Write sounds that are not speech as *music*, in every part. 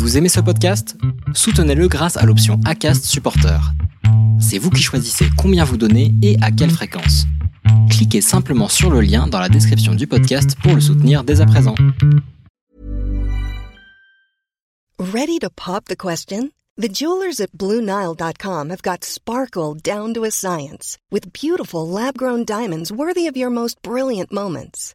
Vous aimez ce podcast? Soutenez-le grâce à l'option ACAST Supporter. C'est vous qui choisissez combien vous donnez et à quelle fréquence. Cliquez simplement sur le lien dans la description du podcast pour le soutenir dès à présent. Ready to pop the question? The jewelers at BlueNile.com have got sparkle down to a science with beautiful lab-grown diamonds worthy of your most brilliant moments.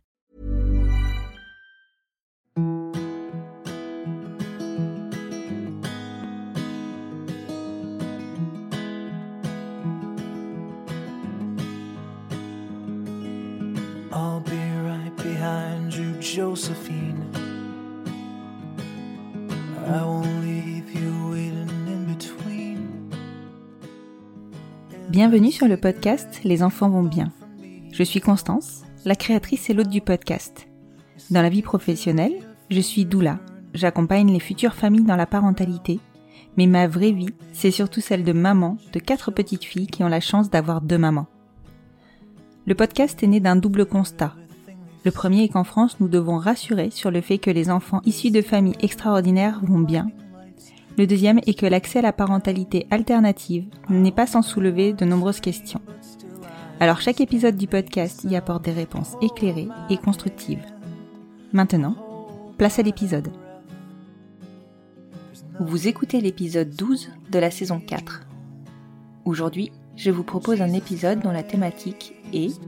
I'll be right behind you, Josephine. I won't leave you waiting in between. Bienvenue sur le podcast Les enfants vont bien. Je suis Constance, la créatrice et l'hôte du podcast. Dans la vie professionnelle, je suis doula. J'accompagne les futures familles dans la parentalité. Mais ma vraie vie, c'est surtout celle de maman de quatre petites filles qui ont la chance d'avoir deux mamans. Le podcast est né d'un double constat. Le premier est qu'en France, nous devons rassurer sur le fait que les enfants issus de familles extraordinaires vont bien. Le deuxième est que l'accès à la parentalité alternative n'est pas sans soulever de nombreuses questions. Alors chaque épisode du podcast y apporte des réponses éclairées et constructives. Maintenant, place à l'épisode. Vous écoutez l'épisode 12 de la saison 4. Aujourd'hui, je vous propose un épisode dont la thématique est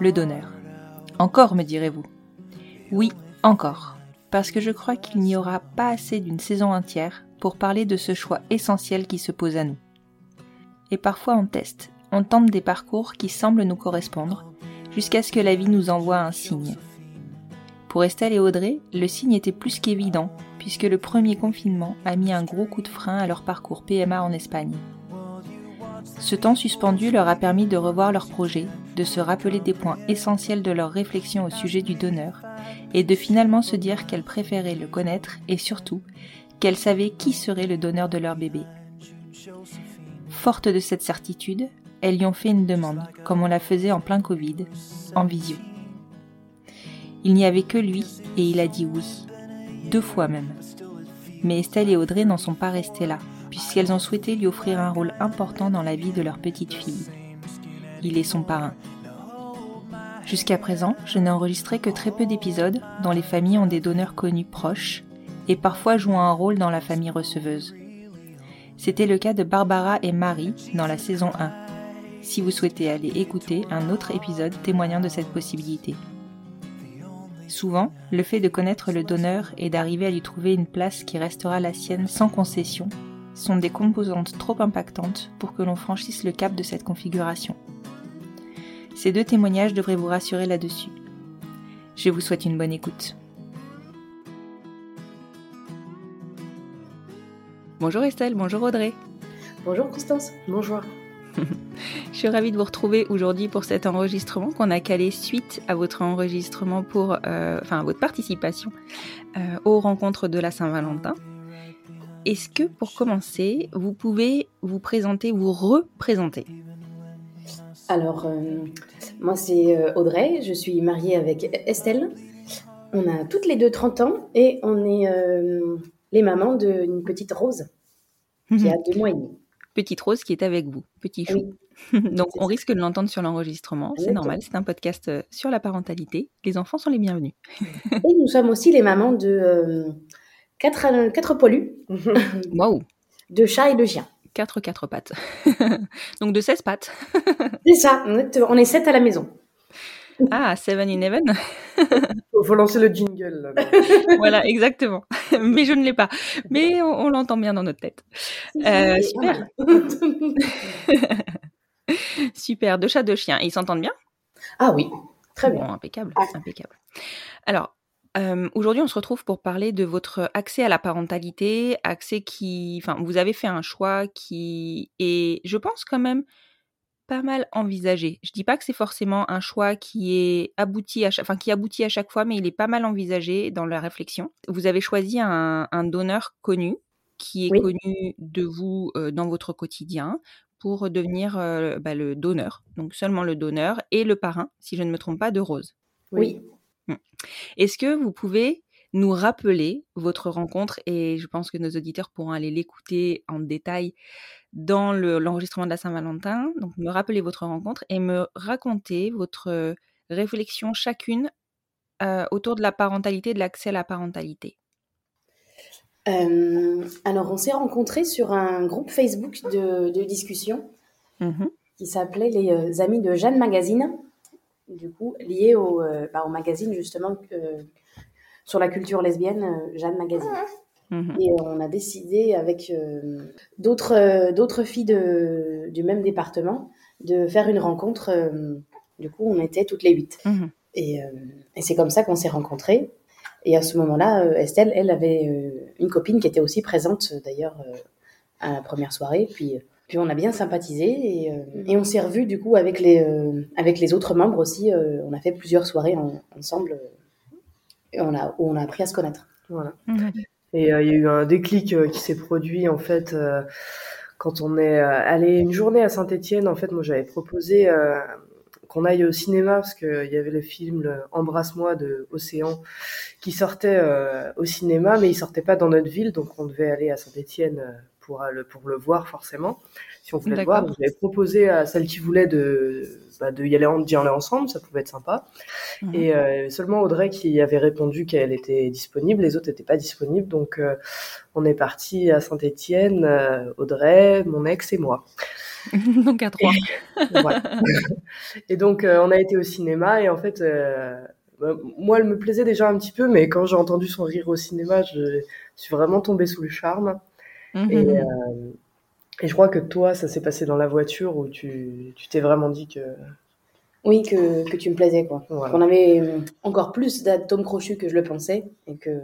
le donneur. Encore, me direz-vous. Oui, encore. Parce que je crois qu'il n'y aura pas assez d'une saison entière pour parler de ce choix essentiel qui se pose à nous. Et parfois on teste, on tente des parcours qui semblent nous correspondre, jusqu'à ce que la vie nous envoie un signe. Pour Estelle et Audrey, le signe était plus qu'évident, puisque le premier confinement a mis un gros coup de frein à leur parcours PMA en Espagne. Ce temps suspendu leur a permis de revoir leur projet, de se rappeler des points essentiels de leur réflexion au sujet du donneur, et de finalement se dire qu'elles préféraient le connaître et surtout qu'elles savaient qui serait le donneur de leur bébé. Forte de cette certitude, elles lui ont fait une demande, comme on la faisait en plein Covid, en visio. Il n'y avait que lui et il a dit oui, deux fois même. Mais Estelle et Audrey n'en sont pas restées là puisqu'elles ont souhaité lui offrir un rôle important dans la vie de leur petite fille. Il est son parrain. Jusqu'à présent, je n'ai enregistré que très peu d'épisodes dont les familles ont des donneurs connus proches et parfois jouent un rôle dans la famille receveuse. C'était le cas de Barbara et Marie dans la saison 1, si vous souhaitez aller écouter un autre épisode témoignant de cette possibilité. Souvent, le fait de connaître le donneur et d'arriver à lui trouver une place qui restera la sienne sans concession sont des composantes trop impactantes pour que l'on franchisse le cap de cette configuration. Ces deux témoignages devraient vous rassurer là-dessus. Je vous souhaite une bonne écoute. Bonjour Estelle, bonjour Audrey. Bonjour Constance, bonjour. *laughs* Je suis ravie de vous retrouver aujourd'hui pour cet enregistrement qu'on a calé suite à votre enregistrement pour, euh, enfin, votre participation euh, aux rencontres de la Saint-Valentin. Est-ce que pour commencer, vous pouvez vous présenter, vous représenter? Alors, euh, moi c'est euh, Audrey, je suis mariée avec Estelle. On a toutes les deux 30 ans et on est euh, les mamans d'une petite Rose qui a deux mois et demi. Petite Rose qui est avec vous, petit chou. *laughs* Donc on risque de l'entendre sur l'enregistrement, c'est normal, c'est un podcast sur la parentalité. Les enfants sont les bienvenus. et nous sommes aussi les mamans de quatre, quatre poilus. *laughs* Waouh De chats et de chiens. Quatre quatre pattes. *laughs* Donc de 16 pattes. *laughs* C'est ça, on est sept à la maison. Ah, Seven in Heaven. Il faut lancer le jingle. voilà, exactement. Mais je ne l'ai pas. Mais on, l'entend bien dans notre tête. Euh, super. super, deux chats, deux chiens. Ils s'entendent bien? Ah oui, très bien. impeccable, impeccable. Alors, euh, aujourd'hui, on se retrouve pour parler de votre accès à la parentalité, accès qui, enfin, vous avez fait un choix qui est, je pense quand même, pas mal envisagé. Je dis pas que c'est forcément un choix qui est abouti à chaque, enfin, qui aboutit à chaque fois, mais il est pas mal envisagé dans la réflexion. Vous avez choisi un, un donneur connu qui est Oui. connu de vous euh, dans votre quotidien pour devenir euh, bah, le donneur, donc seulement le donneur et le parrain, si je ne me trompe pas, de Rose. Oui. Est-ce que vous pouvez nous rappeler votre rencontre et je pense que nos auditeurs pourront aller l'écouter en détail dans le- l'enregistrement de la Saint-Valentin. Donc me rappeler votre rencontre et me raconter votre réflexion chacune euh, autour de la parentalité, de l'accès à la parentalité. Euh, alors, on s'est rencontrés sur un groupe Facebook de, de discussion Mhm. qui s'appelait les euh, Amis de Jeanne Magazine, du coup, lié au, euh, bah, au magazine justement euh, sur la culture lesbienne, euh, Jeanne Magazine. Mhm. Et on a décidé avec euh, d'autres euh, d'autres filles de, du même département de faire une rencontre. euh, du coup, on était toutes les huit. Mhm. Et, euh, et c'est comme ça qu'on s'est rencontrés. Et à ce moment-là, euh, Estelle, elle avait euh, une copine qui était aussi présente euh, d'ailleurs euh, à la première soirée. Puis, euh, puis on a bien sympathisé et, euh, et on s'est revus du coup avec les, euh, avec les autres membres aussi. euh, on a fait plusieurs soirées en- ensemble euh, et on a, où on a appris à se connaître. Voilà. Mhm. Et euh, il y a eu un déclic euh, qui s'est produit en fait euh, quand on est euh, allé une journée à Saint-Étienne. En fait, moi j'avais proposé euh, qu'on aille au cinéma parce qu'il y avait le film le Embrasse-moi de Océan qui sortait euh, au cinéma, mais il sortait pas dans notre ville, donc on devait aller à Saint-Étienne euh, pour euh, le pour le voir forcément si on voulait le voir. Donc j'avais proposé à celle qui voulait de bah, de y aller en- d'y aller ensemble, ça pouvait être sympa. Mhm. Et euh, seulement Audrey qui avait répondu qu'elle était disponible, les autres n'étaient pas disponibles. Donc euh, on est parti à Saint-Étienne, Audrey, mon ex et moi. *laughs* donc à trois. Voilà. et donc euh, on a été au cinéma et en fait, euh, bah, moi elle me plaisait déjà un petit peu, mais quand j'ai entendu son rire au cinéma, je suis vraiment tombée sous le charme. Mhm. Et, euh, et je crois que toi, ça s'est passé dans la voiture où tu tu t'es vraiment dit que Oui, que, que tu me plaisais quoi. Voilà. Qu'on avait euh, encore plus d'atomes crochus que je le pensais et que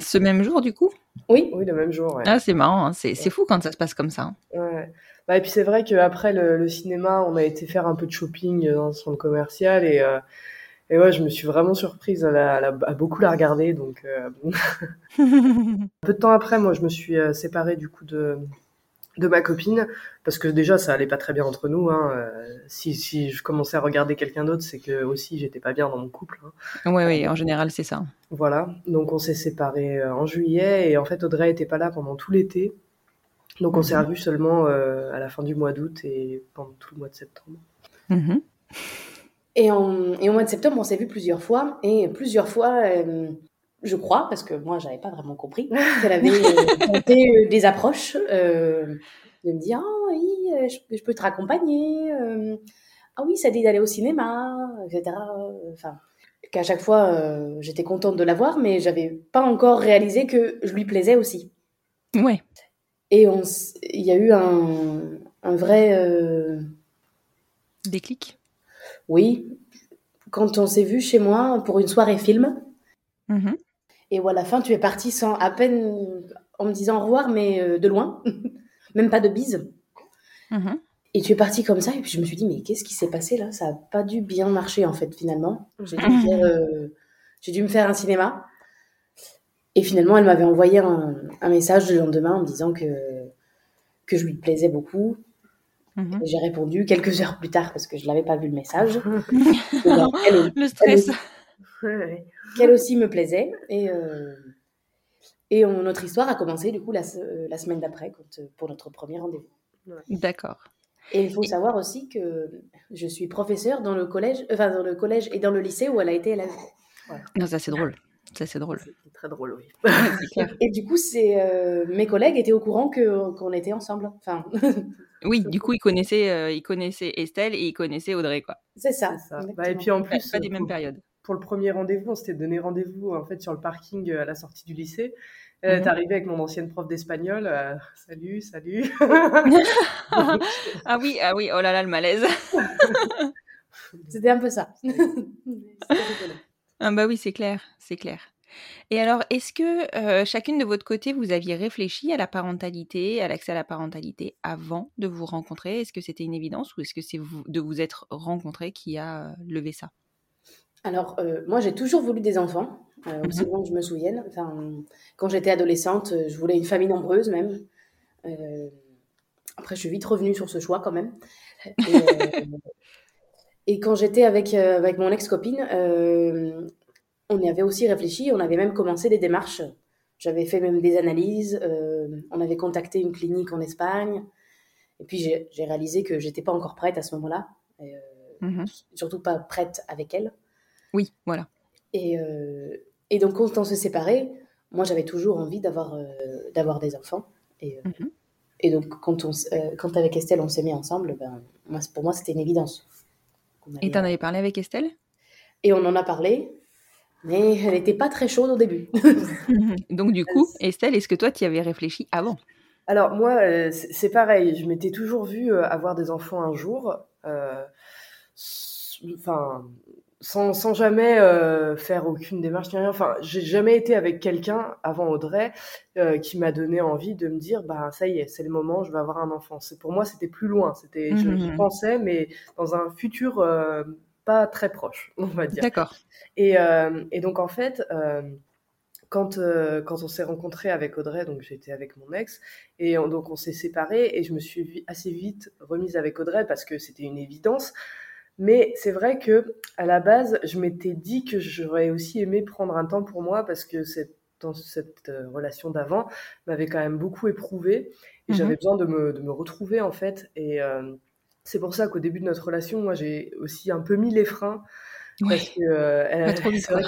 Ce même jour, du coup? Oui, oui le même jour. Ouais. Ah, c'est marrant, hein. c'est c'est fou quand ça se passe comme ça. hein. Ouais. Bah, et puis c'est vrai qu'après le, le cinéma, on a été faire un peu de shopping dans le centre commercial et, euh, et ouais, je me suis vraiment surprise à, la- à la- à beaucoup la regarder. Donc, euh, bon. *laughs* peu de temps après, moi, je me suis euh, séparée du coup de, de ma copine parce que déjà, ça allait pas très bien entre nous. Hein. Euh, si, si je commençais à regarder quelqu'un d'autre, c'est que aussi j'étais pas bien dans mon couple. hein. Ouais, oui, en général, c'est ça. Voilà, donc on s'est séparés euh, en juillet et en fait Audrey était pas là pendant tout l'été. Donc on s'est Mhm. revus seulement euh, à la fin du mois d'août et pendant tout le mois de septembre. Mhm. Et, en- et au mois de septembre, on s'est vu plusieurs fois. Et plusieurs fois, euh, je crois, parce que moi, j'avais pas vraiment compris, qu'elle avait *laughs* euh, tenté euh, des approches euh, de me dire Ah oui, je, je peux te raccompagner. euh, ah oui, ça dit d'aller au cinéma, etc. Enfin, qu'à chaque fois, j'étais contente de la voir, mais j'avais pas encore réalisé que je lui plaisais aussi. Ouais. Et on il y a eu un, un vrai. euh, Déclic. Oui, quand on s'est vu chez moi pour une soirée film. Mhm. Et où à la fin, tu es parti sans à peine en me disant au revoir, mais euh, de loin, *laughs* même pas de bise. Mhm. Et tu es parti comme ça, et puis je me suis dit, mais qu'est-ce qui s'est passé là? Ça n'a pas dû bien marcher en fait, finalement. J'ai dû, me faire, euh, dû me faire un cinéma. Et finalement, elle m'avait envoyé un, un message le lendemain en me disant que, que je lui plaisais beaucoup. Et j'ai répondu quelques heures plus tard parce que je l'avais pas vu le message. *laughs* Elle, Le stress. Qu'elle aussi me plaisait. Et, euh, et on- notre histoire a commencé du coup la, euh, la semaine d'après euh, pour notre premier rendez-vous. D'accord. Et il faut savoir aussi que je suis professeure dans le collège, enfin dans le collège et dans le lycée où elle a été élève. Non, ça c'est drôle. Ça c'est drôle. C'était très drôle, oui. C'est clair. Et du coup, c'est euh, mes collègues étaient au courant que qu'on était ensemble. Enfin, *laughs* Oui, du coup, il connaissait, euh, il connaissait Estelle et il connaissait Audrey, quoi. c'est ça. C'est. Bah, et puis en Pas, plus, pas des mêmes pour, périodes. pour le premier rendez-vous, on s'était donné rendez-vous en fait sur le parking euh, à la sortie du lycée. Elle Mhm. est arrivée avec mon ancienne prof d'espagnol. euh, salut, salut. *laughs* *laughs* ah oui, ah oui, oh là là, le malaise. C'était un peu ça. Ah bah oui, c'est clair, c'est clair. Et alors, est-ce que euh, chacune de votre côté, vous aviez réfléchi à la parentalité, à l'accès à la parentalité avant de vous rencontrer? Est-ce que c'était une évidence ou est-ce que c'est de vous être rencontrés qui a levé ça? Alors, euh, moi, j'ai toujours voulu des enfants, aussi Mhm. loin que je me souvienne. Enfin, quand j'étais adolescente, je voulais une famille nombreuse même. après, je suis vite revenue sur ce choix quand même. Et, *laughs* et quand j'étais avec, avec mon ex-copine, on y avait aussi réfléchi, on avait même commencé des démarches. J'avais fait même des analyses, euh, on avait contacté une clinique en Espagne, et puis j'ai réalisé que j'étais pas encore prête à ce moment-là, euh, Mhm. surtout pas prête avec elle. Oui, voilà. Et, euh, et donc quand on s'est séparés, moi j'avais toujours envie d'avoir euh, d'avoir des enfants. Et, euh, Mhm. et donc quand, on, euh, quand avec Estelle on s'est mis ensemble, ben, moi, pour moi c'était une évidence. Qu'on Et t'en avais parlé avec Estelle? Et on en a parlé, mais elle n'était pas très chaude au début. *laughs* *laughs* Donc du coup, Estelle, est-ce que toi, tu y avais réfléchi avant? Alors moi, euh, c'est pareil. Je m'étais toujours vue euh, avoir des enfants un jour, euh, enfin, sans, sans jamais euh, faire aucune démarche ni rien. Enfin, j'ai jamais été avec quelqu'un avant Audrey euh, qui m'a donné envie de me dire, bah ça y est, c'est le moment, je vais avoir un enfant. C'est pour moi, c'était plus loin. C'était, je- j'y Mhm. pensais, mais dans un futur euh, pas très proche, on va dire. D'accord. Et, et donc en fait, quand, euh, quand on s'est rencontré avec Audrey, donc j'étais avec mon ex, et on- donc on s'est séparés, et je me suis assez vite remise avec Audrey parce que c'était une évidence. Mais c'est vrai que à la base, je m'étais dit que j'aurais aussi aimé prendre un temps pour moi parce que cette, dans cette euh, relation d'avant m'avait quand même beaucoup éprouvée et Mhm. j'avais besoin de me, de me retrouver en fait. Et euh, c'est pour ça qu'au début de notre relation, moi j'ai aussi un peu mis les freins parce que euh, elle, trop vrai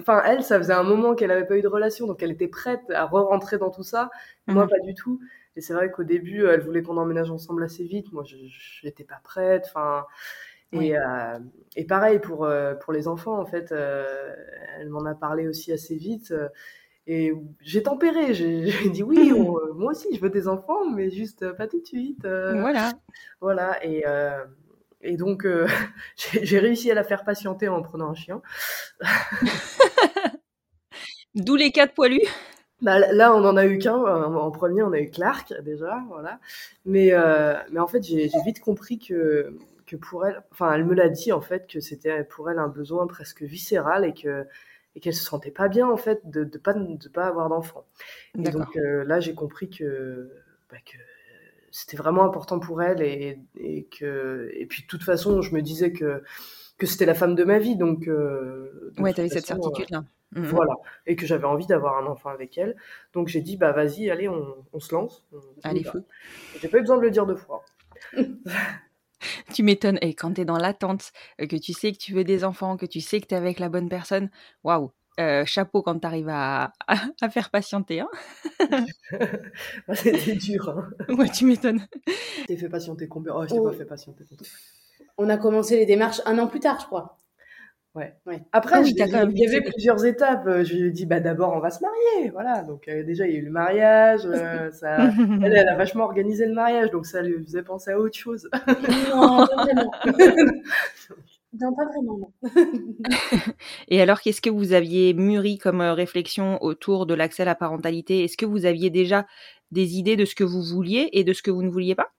enfin elle, ça faisait un moment qu'elle avait pas eu de relation, donc elle était prête à re-rentrer dans tout ça. Moi, Mhm. pas du tout. Et c'est vrai qu'au début, elle voulait qu'on emménage ensemble assez vite. Moi, je n'étais pas prête. Enfin, et, euh, et pareil pour euh, pour les enfants, en fait, euh, elle m'en a parlé aussi assez vite. et j'ai tempéré. J'ai *laughs* dit oui, *laughs* on- moi aussi, je veux des enfants, mais juste pas tout de suite. Voilà. voilà. Et et donc, *laughs* j'ai j'ai réussi à la faire patienter en prenant un chien. D'où les quatre poilus. Bah, là, on en a eu qu'un. En en premier, on a eu Clark, déjà, voilà. Mais, euh, mais en fait, j'ai vite compris que, que pour elle, enfin, elle me l'a dit, en fait, que c'était pour elle un besoin presque viscéral et que et qu'elle se sentait pas bien, en fait, de de pas, de pas avoir d'enfant. Et donc, euh, là, j'ai compris que, bah, que c'était vraiment important pour elle et, et que, et puis, de toute façon, je me disais que, que c'était la femme de ma vie, donc, euh, Ouais, t'avais cette façon, euh, certitude-là. Mhm. voilà, et que j'avais envie d'avoir un enfant avec elle. Donc j'ai dit, bah vas-y, allez, on, on se lance. On- Allez, feu. J'ai pas eu besoin de le dire deux fois. *laughs* Tu m'étonnes. Et quand t'es dans l'attente, euh, que tu sais que tu veux des enfants, que tu sais que t'es avec la bonne personne, waouh. Euh, chapeau quand t'arrives à, à, à faire patienter. Hein *laughs* Bah, C'était dur. Hein. *laughs* ouais, tu m'étonnes. T'es fait patienter combien? Oh, je t'ai Oh. pas fait patienter. On a commencé les démarches un an plus tard, je crois. Après, Ah oui, même il y avait plusieurs étapes. Euh, Je lui ai dit, bah d'abord, on va se marier. Voilà, donc euh, déjà, il y a eu le mariage. euh, *laughs* ça... Elle, elle a vachement organisé le mariage, donc ça lui faisait penser à autre chose. Non, pas vraiment. *laughs* non, pas vraiment. non. *laughs* Et alors, qu'est-ce que vous aviez mûri comme réflexion autour de l'accès à la parentalité? Est-ce que vous aviez déjà des idées de ce que vous vouliez et de ce que vous ne vouliez pas?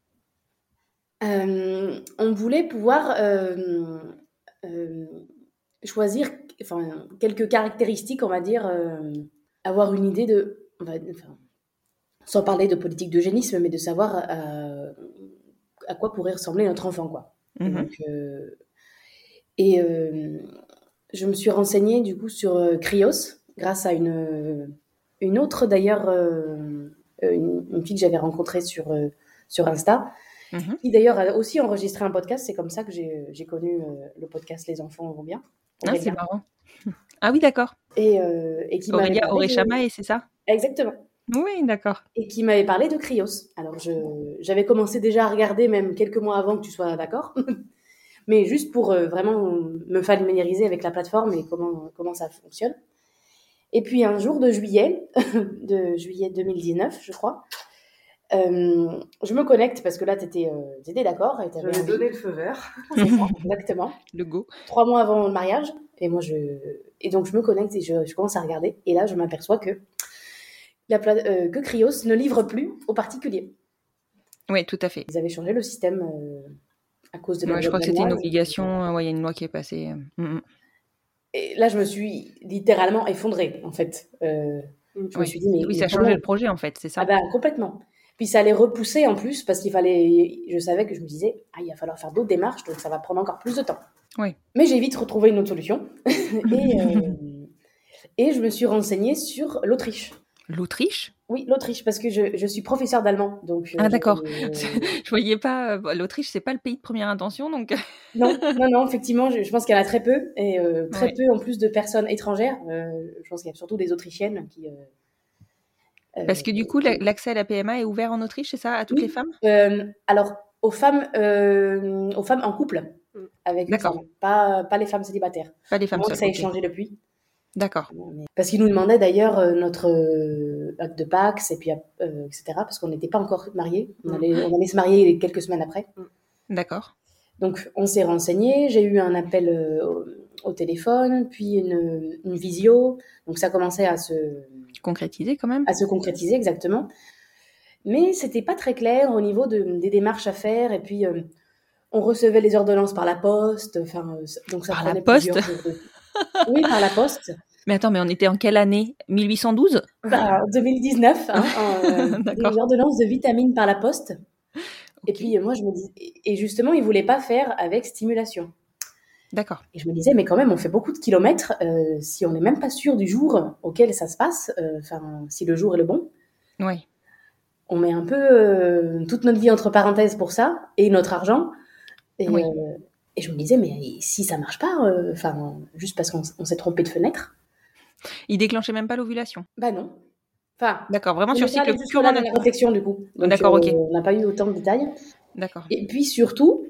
Euh, on voulait pouvoir euh, euh, choisir enfin, quelques caractéristiques, on va dire, avoir une idée de, enfin, sans parler de politique d'eugénisme, mais de savoir à quoi pourrait ressembler notre enfant, quoi. Et donc, et euh, je me suis renseignée du coup sur Krios grâce à une, une autre d'ailleurs, une, une fille que j'avais rencontrée sur, sur Insta, Mhm. qui d'ailleurs a aussi enregistré un podcast. C'est comme ça que j'ai connu euh, le podcast Les enfants vont bien. Ah, c'est marrant. *laughs* Ah oui, d'accord. Et, euh, et qui m'avait Aurélia parlé de- Orechamae, c'est ça? Exactement. Oui, d'accord. Et qui m'avait parlé de Krios. Alors, j'avais commencé déjà à regarder, même quelques mois avant que tu sois d'accord. *laughs* Mais juste pour euh, vraiment me familiariser avec la plateforme et comment, comment ça fonctionne. Et puis, un jour de juillet, *laughs* de juillet 2019, je crois, euh, je me connecte parce que là, tu étais, d'accord et t'avais J'avais envie. donné le feu vert. *laughs* Exactement. *laughs* Le go. Trois mois avant le mariage. Et moi, je. Et donc, je me connecte et je, je commence à regarder. Et là, je m'aperçois que, la pla- euh, que Cryos ne livre plus aux particuliers. Oui, tout à fait. Ils avaient changé le système euh, à cause de la Ouais, je crois que c'était une obligation. euh, Ouais, il y a une loi qui est passée. euh, mm, mm. Et là, je me suis littéralement effondrée, en fait. Euh, je me suis dit, mais. Oui, ça a changé le projet en fait, c'est ça Ah bah, complètement. Puis ça allait repousser en plus parce qu'il fallait. Je savais que je me disais, ah, il va falloir faire d'autres démarches, donc ça va prendre encore plus de temps. Oui. Mais j'ai vite retrouvé une autre solution. *laughs* et, euh, et je me suis renseignée sur l'Autriche. L'Autriche? Oui, l'Autriche, parce que je, je suis professeure d'allemand. Donc, euh, Ah, d'accord. je- *laughs* Je voyais pas. euh, L'Autriche, c'est pas le pays de première intention, donc. Non, *laughs* non, non, effectivement, je, je pense qu'il y en a très peu. Et euh, très Ouais. peu en plus de personnes étrangères. Euh, je pense qu'il y a surtout des Autrichiennes qui. Euh, Parce que du coup, la- l'accès à la PMA est ouvert en Autriche, c'est ça, à toutes Oui. les femmes? Euh, alors, aux femmes, euh, aux femmes en couple avec D'accord. femme, pas, pas les femmes célibataires. Pas les femmes seules. ça ok. changé depuis. D'accord. Parce qu'ils nous demandaient d'ailleurs notre acte de Pax, et puis, euh, etc. Parce qu'on n'était pas encore mariés. On allait, on allait se marier quelques semaines après. D'accord. Donc, on s'est renseigné. J'ai eu un appel euh, au, téléphone, puis une, une visio. Donc, ça commençait à se, Concrétisé quand même à se concrétiser exactement. Mais c'était pas très clair au niveau de- des démarches à faire. Et puis, euh, on recevait les ordonnances par la poste. Enfin, euh, donc ça Par la poste de- Oui, par la poste. Mais attends, mais on était en quelle année? 1812 Bah, en 2019, hein, en, euh, *laughs* D'accord. une ordonnance de vitamines par la poste. Et puis, moi, je me dis, et justement, ils voulaient pas faire avec stimulation. D'accord. Et je me disais, mais quand même, on fait beaucoup de kilomètres. euh, si on n'est même pas sûr du jour auquel ça se passe, euh, enfin, si le jour est le bon, Oui. on met un peu euh, toute notre vie entre parenthèses pour ça et notre argent. Et, Oui. et je me disais, mais si ça marche pas, enfin, juste parce qu'on s'est trompé de fenêtre, Il déclenchait même pas l'ovulation. bah non. Enfin, D'accord, vraiment sur cycle purement dans la réflexion du coup. D'accord, ok. On n'a pas eu autant de détails. D'accord. Et puis surtout,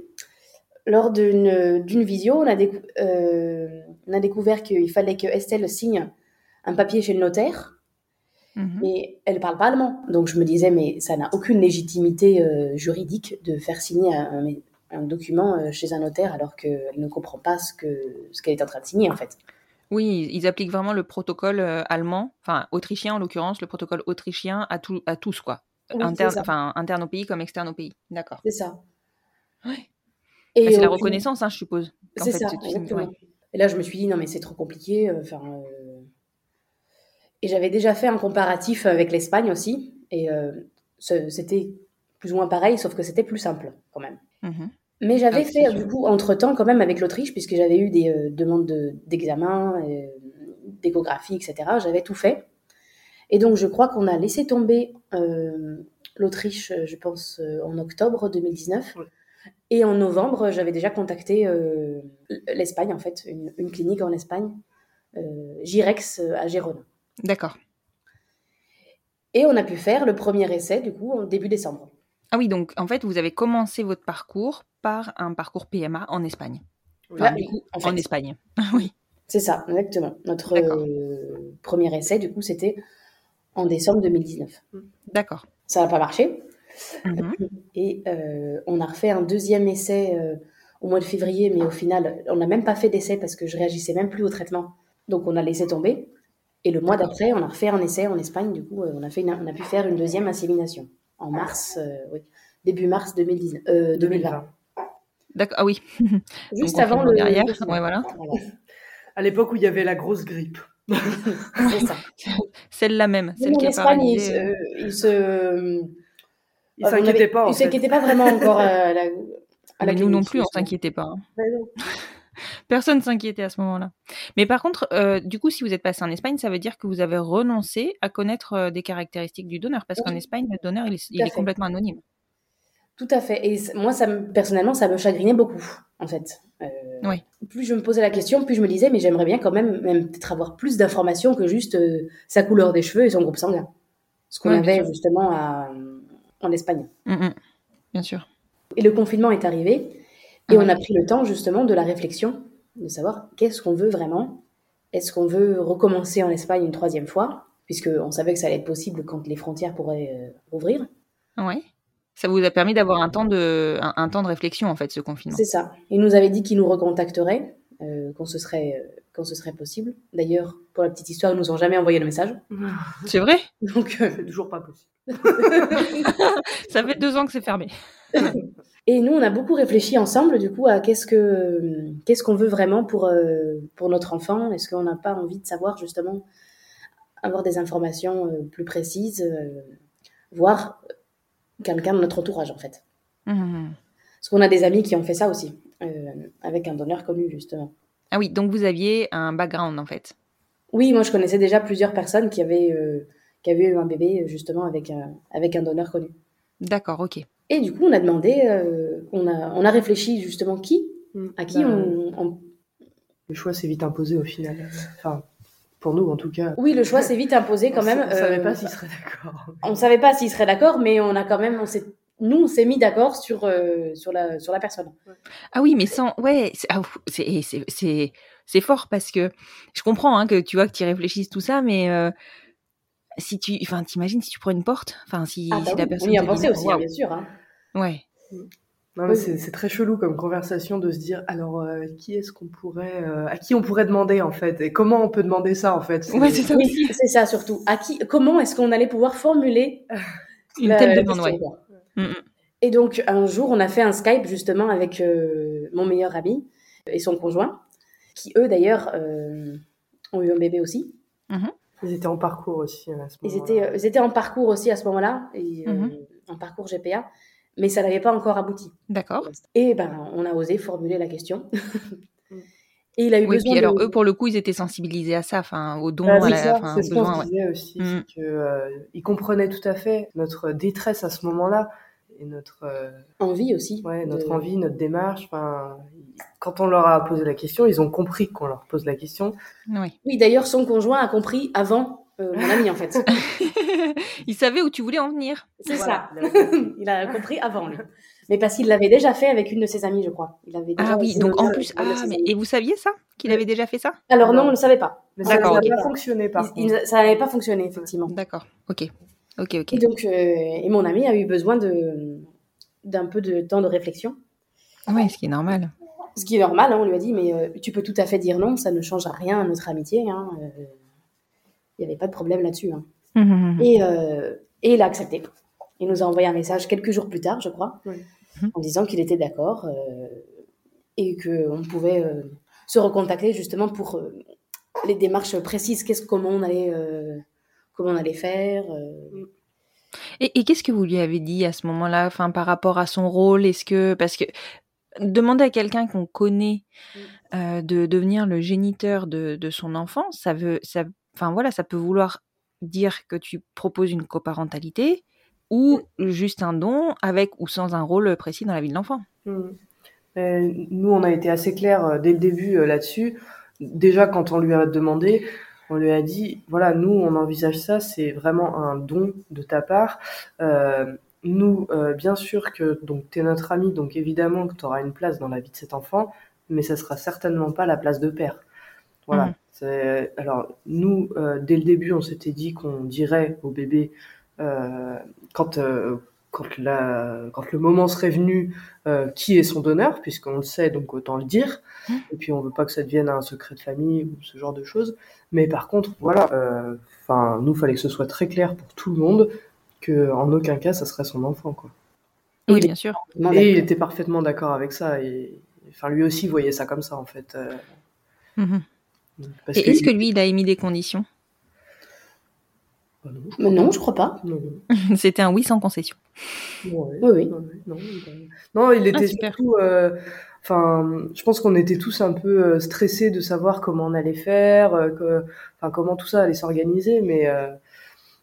lors d'une visio, on a, décou- euh, on a découvert qu'il fallait que Estelle signe un papier chez le notaire. Mhm. Mais elle parle pas allemand. Donc je me disais, mais ça n'a aucune légitimité euh, juridique de faire signer un, document euh, chez un notaire alors qu'elle ne comprend pas ce que ce qu'elle est en train de signer en fait. Oui, ils appliquent vraiment le protocole allemand, enfin autrichien en l'occurrence, le protocole autrichien à, tout, à tous, quoi. Oui, interne, enfin, interne au pays comme externe au pays. D'accord. C'est ça. Ouais. Et Bah, c'est la aucune- reconnaissance, hein, je suppose. C'est ça, tu- exactement. ouais. Et là, je me suis dit, non, mais c'est trop compliqué. euh, Enfin, euh, Et j'avais déjà fait un comparatif avec l'Espagne aussi. Et euh, c'était plus ou moins pareil, sauf que c'était plus simple quand même. Mhm. Mais j'avais Ah, fait, du coup, entre-temps, quand même, avec l'Autriche, puisque j'avais eu des euh, demandes de- d'examen, euh, d'échographie, etc. J'avais tout fait. Et donc, je crois qu'on a laissé tomber euh, l'Autriche, euh, je pense, euh, en octobre 2019. Et en novembre, j'avais déjà contacté euh, l'Espagne, en fait, une, une clinique en Espagne, euh, Girex euh, à Gérone. D'accord. Et on a pu faire le premier essai, du coup, en début décembre. Ah oui, donc en fait, vous avez commencé votre parcours par un parcours PMA en Espagne. Enfin, Là, du coup, en fait. en Espagne. *laughs* oui. C'est ça, exactement. Notre euh, premier essai, du coup, c'était en décembre 2019. D'accord. Ça n'a pas marché. Mhm. Et euh, on a refait un deuxième essai euh, au mois de février, mais au final, on n'a même pas fait d'essai parce que je réagissais même plus au traitement. Donc on a laissé tomber. Et le mois d'après, on a refait un essai en Espagne. Du coup, euh, on, a fait une- on a pu faire une deuxième insémination en mars, euh, oui, début mars 2019, euh, 2020. D'accord. Ah oui. *laughs* Juste Donc, avant le. derrière. Ouais, voilà. À l'époque où il y avait la grosse grippe. C'est ça. *laughs* Celle-là même, celle qui en Espagne, ils paralysé. se, ils se, Ils s'inquiétaient avait- pas, Ils s'inquiétaient pas vraiment encore à la, *laughs* à la Mais nous non plus, on s'inquiétait pas. hein. Non. *laughs* Personne s'inquiétait à ce moment-là. Mais par contre, euh, du coup, si vous êtes passé en Espagne, ça veut dire que vous avez renoncé à connaître euh, des caractéristiques du donneur, parce qu'en. Espagne, le donneur, il est, il complètement anonyme. Tout à fait. Et moi, ça me, personnellement, ça me chagrinait beaucoup, en fait. Euh, Oui. Plus je me posais la question, plus je me disais, mais j'aimerais bien quand même, même peut-être avoir plus d'informations que juste euh, sa couleur des cheveux et son groupe sanguin. Ce qu'on Ouais, avait justement à- en Espagne. Mm, mm. Bien sûr. Et le confinement est arrivé, et on a pris le temps justement de la réflexion, de savoir qu'est-ce qu'on veut vraiment. Est-ce qu'on veut recommencer en Espagne une troisième fois, puisqu'on savait que ça allait être possible quand les frontières pourraient euh, rouvrir. Ouais. Ça vous a permis d'avoir un temps de, un, un temps de réflexion, en fait, ce confinement. C'est ça. Il nous avait dit qu'il nous recontacterait, euh, qu'on se serait, euh, quand ce serait possible. D'ailleurs, pour la petite histoire, ils nous ont jamais envoyé le message. *laughs* C'est vrai? Donc, euh, C'est toujours pas possible. *laughs* Ça fait deux ans que c'est fermé. Et nous, on a beaucoup réfléchi ensemble, du coup, à qu'est-ce que qu'est-ce qu'on veut vraiment pour euh, pour notre enfant? Est-ce qu'on n'a pas envie de savoir justement avoir des informations euh, plus précises, euh, voir quelqu'un de notre entourage en fait? Mhm. Parce qu'on a des amis qui ont fait ça aussi, avec un donneur connu justement. Ah oui, donc vous aviez un background en fait. Oui, moi je connaissais déjà plusieurs personnes qui avaient euh, qui avaient eu un bébé justement avec un avec un donneur connu. D'accord, ok. Et du coup, on a demandé, euh, on a on a réfléchi justement qui, à qui Bah, on, on Le choix s'est vite imposé au final. Enfin, pour nous en tout cas. Oui, le choix s'est vite imposé quand On même. sa- On savait euh, pas s'il serait d'accord. On savait pas s'il serait d'accord, mais on a quand même, on s'est, nous, on s'est mis d'accord sur euh, sur la sur la personne. Ah oui, mais sans. Ouais, c'est ah, c'est- c'est- c'est c'est fort parce que je comprends hein, que tu vois que tu réfléchisses tout ça, mais euh, si tu. Enfin, t'imagines si tu prends une porte Enfin, si, Ah, bah si la oui, personne. on y a pensé aussi, bien sûr. hein. Ouais. Non, mais c'est c'est très chelou comme conversation de se dire alors euh, qui est-ce qu'on pourrait euh, à qui on pourrait demander en fait et comment on peut demander ça en fait Ouais, c'est ça Oui, aussi. c'est ça surtout. À qui, comment est-ce qu'on allait pouvoir formuler Une telle demande, ouais. Mm, mm. Et donc un jour, on a fait un Skype justement avec euh, mon meilleur ami et son conjoint, qui eux d'ailleurs euh, ont eu un bébé aussi. ils étaient en parcours aussi à ce Ils moment-là. étaient, euh, ils étaient en parcours aussi à ce moment-là, et, euh, Mhm. en parcours GPA, mais ça n'avait pas encore abouti. D'accord. Et ben, on a osé formuler la question. *laughs* et il a eu Oui, besoin puis alors de... eux, pour le coup, ils étaient sensibilisés à ça, enfin, au don, Bah, à c'est ce qu'on disait aussi, Mm. c'est que euh, ils comprenaient tout à fait notre détresse à ce moment-là et notre euh, envie aussi. ouais, de- notre envie, notre démarche. Enfin, quand on leur a posé la question, ils ont compris qu'on leur pose la question. Ouais. Oui, d'ailleurs, son conjoint a compris avant euh, mon ami, en fait. *laughs* ils savaient où tu voulais en venir. C'est Voilà, ça. il *laughs* il a compris avant, lui. Mais parce qu'il l'avait déjà fait avec une de ses amies, je crois. Il avait déjà Ah oui, donc en plus, ah, mais, et vous saviez ça Qu'il avait déjà fait ça? Alors non, on ne le savait pas. Ça D'accord, n'a ok. pas fonctionné par Il- contre. il- ça n'avait pas fonctionné, effectivement. D'accord, ok. Ok, ok. Et donc, euh, et mon ami a eu besoin de d'un peu de temps de réflexion. Ouais, ce qui est normal. Ce qui est normal, hein, on lui a dit, mais euh, tu peux tout à fait dire non, ça ne change rien à notre amitié. hein, euh, Il n'y avait pas de problème là-dessus. hein. Mhm. Et, euh, et il a accepté. Il nous a envoyé un message quelques jours plus tard, je crois, Oui. Mhm. en disant qu'il était d'accord euh, et qu'on pouvait euh, se recontacter justement pour euh, les démarches précises, qu'est-ce, comment on allait, comment on allait faire. euh. Et, et qu'est-ce que vous lui avez dit à ce moment-là, enfin, par rapport à son rôle? Est-ce que parce que demander à quelqu'un qu'on connaît euh, de devenir le géniteur de, de son enfant, ça veut, ça, enfin voilà, ça peut vouloir dire que tu proposes une coparentalité ou juste un don avec ou sans un rôle précis dans la vie de l'enfant. Mm. Nous, on a été assez clairs euh, dès le début euh, là-dessus. Déjà, quand on lui a demandé, on lui a dit, voilà, nous, on envisage ça, c'est vraiment un don de ta part. Euh, nous, euh, bien sûr que donc tu es notre ami, donc évidemment que tu auras une place dans la vie de cet enfant, mais ça sera certainement pas la place de père. Voilà. C'est- Alors, nous, euh, dès le début, on s'était dit qu'on dirait au bébé, quand, euh, quand, la, quand le moment serait venu, euh, qui est son donneur, puisqu'on le sait, donc autant le dire. Mhm. Et puis, on veut pas que ça devienne un secret de famille ou ce genre de choses. Mais par contre, voilà, euh, enfin, nous, fallait que ce soit très clair pour tout le monde que en aucun cas, ça serait son enfant, quoi. Oui, bien sûr. Et il était parfaitement d'accord avec ça. Et enfin, lui aussi voyait ça comme ça, en fait. euh, parce Et est-ce que lui, il a émis des conditions? Non, Mais non, je crois pas. non, non. *laughs* C'était un oui sans concession. Ouais, Oui, oui. non, il- non, il était Ah, super. surtout. euh, Enfin, je pense qu'on était tous un peu euh, stressés de savoir comment on allait faire, euh, que, enfin, comment tout ça allait s'organiser. Mais euh,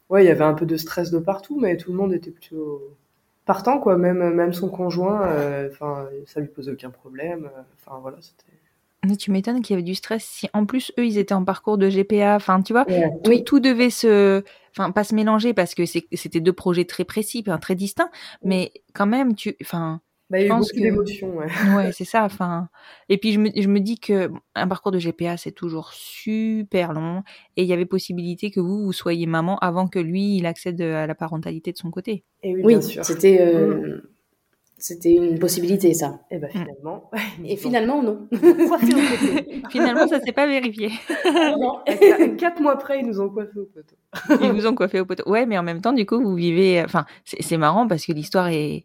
ouais, il y avait un peu de stress de partout, mais tout le monde était plutôt partant, quoi. Même, même son conjoint, euh, enfin, ça lui posait aucun problème. euh, Enfin, voilà, c'était. Mais tu m'étonnes qu'il y avait du stress. Si en plus eux, ils étaient en parcours de GPA, enfin, tu vois, tout, Oui. tout devait se, enfin, pas se mélanger parce que c'est- c'était deux projets très précis, enfin, très distincts. Mais quand même, tu, enfin, Bah, il y a eu pense beaucoup que- d'émotions, ouais. *laughs* ouais, c'est ça. Enfin, et puis je me, je me dis que un parcours de GPA c'est toujours super long et il y avait possibilité que vous vous soyez maman avant que lui il accède à la parentalité de son côté. Et oui, Oui, bien sûr. c'était. euh, c'était une possibilité, ça. *laughs* Et ben finalement. Et finalement, non. coiffé au poteau. Finalement, ça s'est pas vérifié. *laughs* Non. *laughs* Et Quatre mois après, ils nous ont coiffé au poteau. Ils vous ont coiffé au poteau. Ouais, mais en même temps, du coup, vous vivez. Enfin, c'est marrant parce que l'histoire est,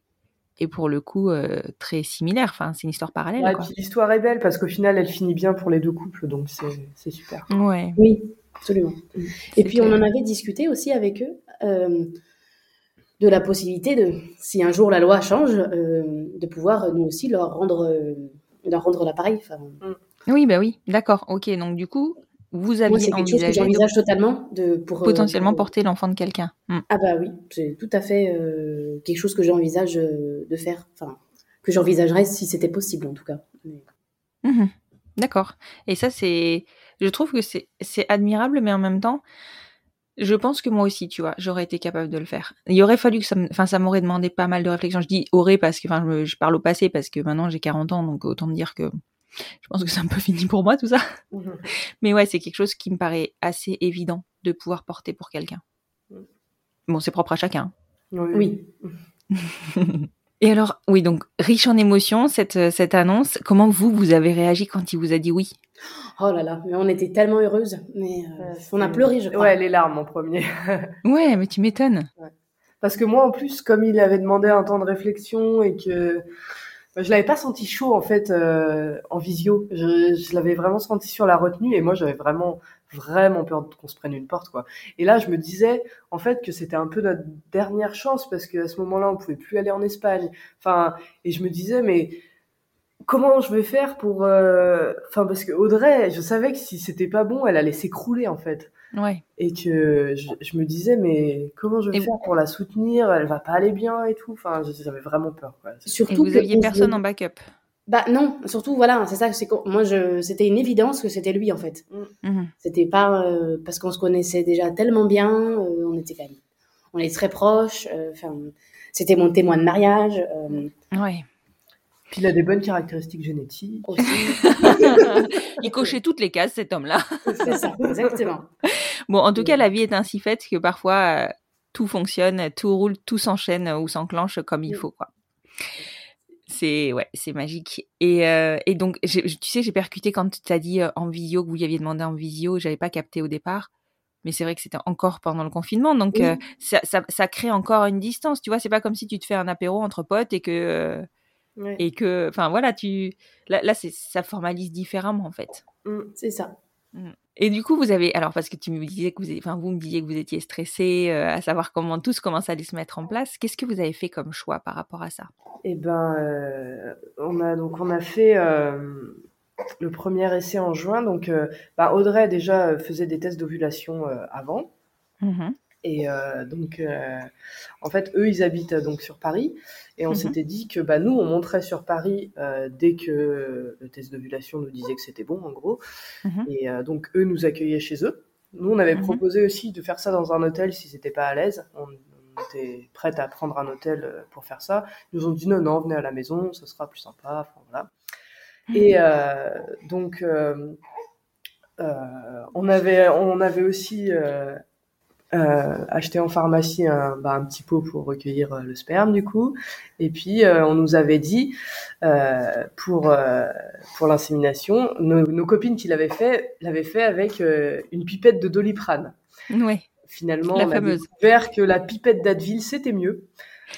est pour le coup euh, très similaire. Enfin, c'est une histoire parallèle. Ouais, l'histoire est belle parce qu'au final, elle finit bien pour les deux couples, donc c'est c'est super. Ouais. Oui, absolument. Et puis, on en avait discuté aussi avec eux euh, de la possibilité de, si un jour la loi change, euh, de pouvoir euh, nous aussi leur rendre, euh, leur rendre l'appareil. Enfin, Oui, bah oui. D'accord. Ok. Donc, du coup, vous moi, aviez c'est quelque chose que envisagé de j'envisage totalement de, pour, potentiellement porter l'enfant de quelqu'un. Hmm. Ah bah oui, c'est tout à fait quelque chose que j'envisage de faire. Enfin, que j'envisagerais si c'était possible, en tout cas. Mhm. D'accord. Et ça, c'est. Je trouve que c'est c'est admirable, mais en même temps, je pense que moi aussi, tu vois, j'aurais été capable de le faire. Il aurait fallu que ça me. Enfin, ça m'aurait demandé pas mal de réflexion. Je dis aurait parce que. Enfin, je, parle au passé parce que maintenant j'ai 40 ans, donc autant me dire que. Je pense que c'est un peu *laughs* fini pour moi tout ça. Mais ouais, c'est quelque chose qui me paraît assez évident de pouvoir porter pour quelqu'un. Bon, c'est propre à chacun. Oui. *laughs* Et alors, oui, donc riche en émotions, cette, cette annonce. Comment vous, vous avez réagi quand il vous a dit oui? Oh là là, mais on était tellement heureuses. Mais euh, on a pleuré, je crois. Ouais, les larmes en premier. *laughs* Ouais, mais tu m'étonnes. Parce que moi, en plus, comme il avait demandé un temps de réflexion et que bah, je l'avais pas senti chaud en fait euh, en visio, je, je l'avais vraiment senti sur la retenue et moi j'avais vraiment vraiment peur qu'on se prenne une porte quoi. Et là, je me disais en fait que c'était un peu notre dernière chance parce qu'à ce moment-là, on pouvait plus aller en Espagne. Enfin, et je me disais mais comment je vais faire pour euh, enfin parce que Audrey, je savais que si c'était pas bon, elle allait s'écrouler en fait Ouais. et que je, je me disais mais comment je vais Et faire pour la soutenir? Elle va pas aller bien et tout enfin j'avais vraiment peur quoi. Et Surtout vous que aviez on personne se- en backup? Bah non, surtout voilà, c'est ça. C'est moi, je, c'était une évidence que c'était lui en fait. Mhm. C'était pas euh, parce qu'on se connaissait déjà tellement bien. euh, on était quand même, on est très proches. euh, Enfin, c'était mon témoin de mariage euh, Ouais. Puis il a des bonnes caractéristiques génétiques aussi. *laughs* il cochait toutes les cases, cet homme-là. c'est ça, exactement. Bon, en tout cas, la vie est ainsi faite que parfois, euh, tout fonctionne, tout roule, tout s'enchaîne euh, ou s'enclenche comme il faut, quoi. C'est ouais, c'est magique. Et, euh, et donc, tu sais, j'ai percuté quand tu as dit euh, en visio que vous y aviez demandé en visio, j'avais pas capté au départ. Mais c'est vrai que c'était encore pendant le confinement, donc Oui. euh, ça, ça, ça crée encore une distance. Tu vois, c'est pas comme si tu te fais un apéro entre potes et que euh, Ouais. et que, enfin voilà, tu là, là ça formalise différemment en fait. Mm. C'est ça. Et du coup, vous avez, alors parce que tu me disais que vous, enfin vous me disiez que vous étiez stressé euh, à savoir comment tout ce commence à aller se mettre en place. Qu'est-ce que vous avez fait comme choix par rapport à ça? Et ben euh, on a donc on a fait euh, le premier essai en juin donc bah, Audrey déjà faisait des tests d'ovulation avant Mhm. Et euh, donc, euh, en fait, eux, ils habitent euh, donc sur Paris. Et on Mhm. s'était dit que bah, nous, on montrait sur Paris euh, dès que le test d'ovulation nous disait que c'était bon, en gros. Mhm. Et donc, eux nous accueillaient chez eux. Nous, on avait Mhm. proposé aussi de faire ça dans un hôtel si c'était pas à l'aise. On, on était prête à prendre un hôtel pour faire ça. Ils nous ont dit non, non, venez à la maison, ce sera plus sympa. Enfin, voilà. Et donc, on, avait, on avait aussi euh, acheté en pharmacie un, bah, un petit pot pour recueillir euh, le sperme, du coup. Et puis, euh, on nous avait dit, euh, pour, pour l'insémination, nos, nos copines qui l'avaient fait, l'avaient fait avec une pipette de doliprane. Ouais. Finalement, La on fameuse. a découvert que la pipette d'Advil, c'était mieux.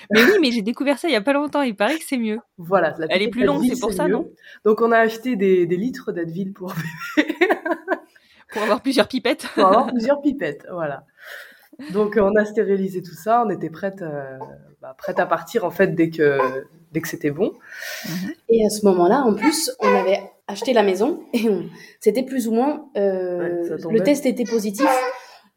Mais oui, mais j'ai découvert ça il y a pas longtemps. Il paraît que c'est mieux. Voilà, la Elle est plus longue, c'est pour ça, mieux. non? Donc, on a acheté des, des litres d'Advil pour *laughs* Pour avoir plusieurs pipettes. pour avoir plusieurs pipettes, voilà. Donc euh, on a stérilisé tout ça, on était prête, euh, bah, prête à partir en fait dès que dès que c'était bon. Et à ce moment-là, en plus, on avait acheté la maison et on- c'était plus ou moins euh, Ouais, le test était positif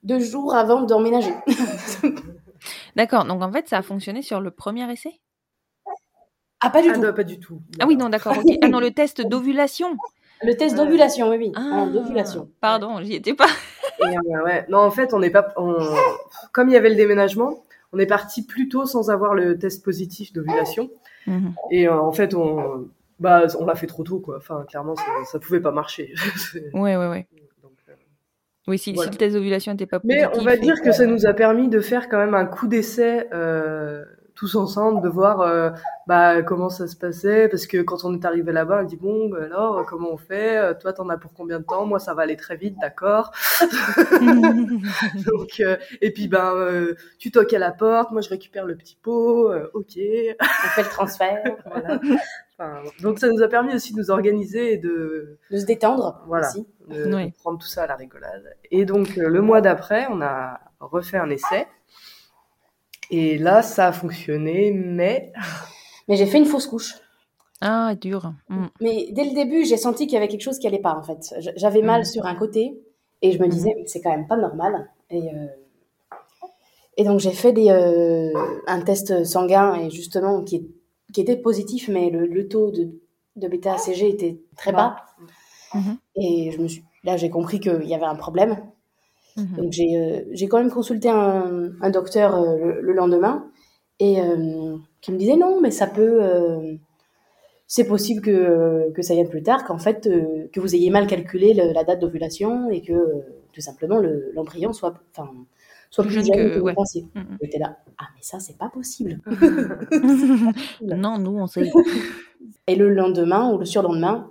deux jours avant d'emménager. *laughs* D'accord. Donc en fait, ça a fonctionné sur le premier essai? ah pas du Ah tout. non, pas du tout. Ah oui, non, d'accord. ok. Ah non, le test d'ovulation. Le test d'ovulation, oui oui, Ah, en ovulation. Pardon, j'y étais pas. Et, euh, ouais. Non, en fait, on n'est pas, on... comme il y avait le déménagement, on est parti plus tôt sans avoir le test positif d'ovulation. Mhm. Et euh, en fait, on, bah, on l'a fait trop tôt, quoi. Enfin, clairement, ça, ça pouvait pas marcher. *laughs* C'est- Ouais, ouais, ouais. Donc, euh, Oui, si, si le test d'ovulation n'était pas Mais positif. on va dire que- que ça nous a permis de faire quand même un coup d'essai euh, tous ensemble de voir euh, bah, comment ça se passait. Parce que quand on est arrivé là-bas, on dit bon, bah, alors comment on fait? Euh, Toi, t'en as pour combien de temps? Moi, ça va aller très vite, d'accord. *laughs* *laughs* Donc, euh, et puis ben, euh, tu toques à la porte, moi je récupère le petit pot, euh, ok. On fait le transfert, *laughs* Voilà. Enfin, donc ça nous a permis aussi de nous organiser et de, de se détendre Voilà. aussi. de, Ouais. de prendre tout ça à la rigolade. Et donc euh, le mois d'après, on a refait un essai. Et là, ça a fonctionné, mais Mais j'ai fait une fausse couche. Ah, dur. Mm. Mais dès le début, j'ai senti qu'il y avait quelque chose qui allait pas en fait. J'avais mal Mhm. sur un côté et je me disais mais c'est quand même pas normal. Et, euh, et donc j'ai fait des, euh, un test sanguin et justement qui, qui était positif, mais le, le taux de, de bêta-ACG était très bas. Mhm. Et je me suis, là j'ai compris qu'il y avait un problème. Mhm. Donc j'ai euh, j'ai quand même consulté un, un docteur euh, le, le lendemain et euh, qui me disait non mais ça peut c'est possible que, que ça vienne plus tard qu'en fait euh, que vous ayez mal calculé le- la date d'ovulation et que euh, tout simplement le- l'embryon soit enfin soit Plus jeune que- que, vous. Mhm. J'étais là ah mais ça c'est pas possible. *laughs* non, nous, on sait. *laughs* Et le lendemain ou le surlendemain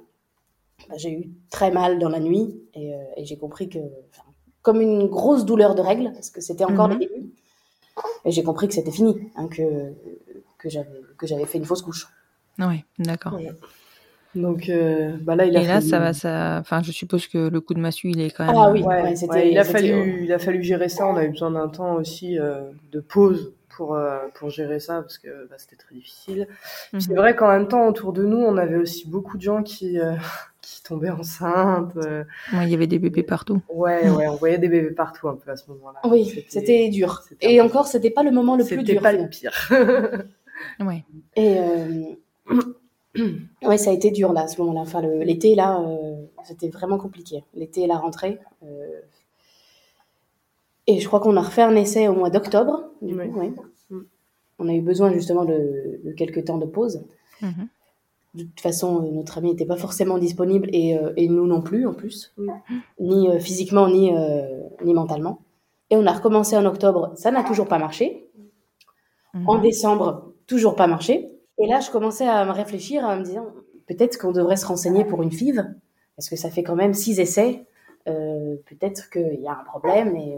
bah, j'ai eu très mal dans la nuit et, euh, et j'ai compris que comme une grosse douleur de règles parce que c'était encore Mhm. les débuts et j'ai compris que c'était fini hein, que que j'avais que j'avais fait une fausse couche. Oui, d'accord. donc euh, bah là, il a Et là, fallu... ça va, ça. Enfin, je suppose que le coup de massue, il est quand même. Ah oui. Ouais, Ouais, c'était- ouais, il a fallu, il a fallu gérer ça. On a eu besoin d'un temps aussi euh, de pause pour euh, pour gérer ça parce que bah, c'était très difficile. Mhm. C'est vrai qu'en même temps, autour de nous, on avait aussi beaucoup de gens qui euh, *laughs* qui tombaient enceintes. euh, Ouais, il y avait des bébés partout. ouais, ouais, on voyait des bébés partout un peu à ce moment-là. Oui, c'était dur. c'était Et encore, c'était pas le moment le plus C'était dur. pas le pire. *laughs* Ouais. Et euh, *clears throat* ouais, ça a été dur là à ce moment-là. Enfin, l'été là, euh, c'était vraiment compliqué. L'été et la rentrée. Et je crois qu'on a refait un essai au mois d'octobre. du Oui. coup, ouais. Mm. On a eu besoin justement de, de quelques temps de pause. Mhm. De toute façon, euh, notre ami n'était pas forcément disponible et, euh, et nous non plus en plus, Mm. ni euh, physiquement ni, euh, ni mentalement. Et on a recommencé en octobre, ça n'a toujours pas marché. Mhm. En décembre, toujours pas marché. Et là, je commençais à me réfléchir, à me dire peut-être qu'on devrait se renseigner pour une FIV, parce que ça fait quand même six essais. Euh, peut-être qu'il y a un problème. Et,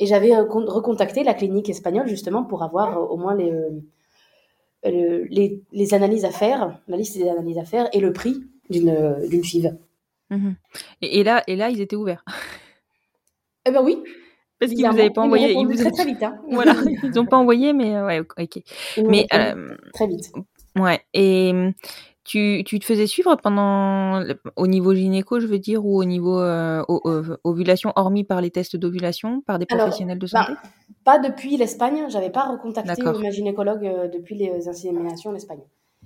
et j'avais recon- recontacté la clinique espagnole justement pour avoir euh, au moins les, euh, le- les, les analyses à faire, la liste des analyses à faire et le prix d'une euh, FIV. Mhm. Et, et là, et là, ils étaient ouverts. *laughs* Eh ben oui. Parce qu'ils bizarrement, vous avaient pas envoyé. Ils vous très ont... très vite. hein. *laughs* Voilà, ils n'ont pas envoyé, mais euh, ouais, ok. Ils Mais euh, très vite. ouais. Et tu, tu te faisais suivre pendant au niveau gynéco, je veux dire, ou au niveau euh, o- ovulation, hormis par les tests d'ovulation, par des Alors, professionnels de ben, santé? Pas depuis l'Espagne, j'avais pas recontacté ma gynécologue euh, depuis les inséminations en Espagne.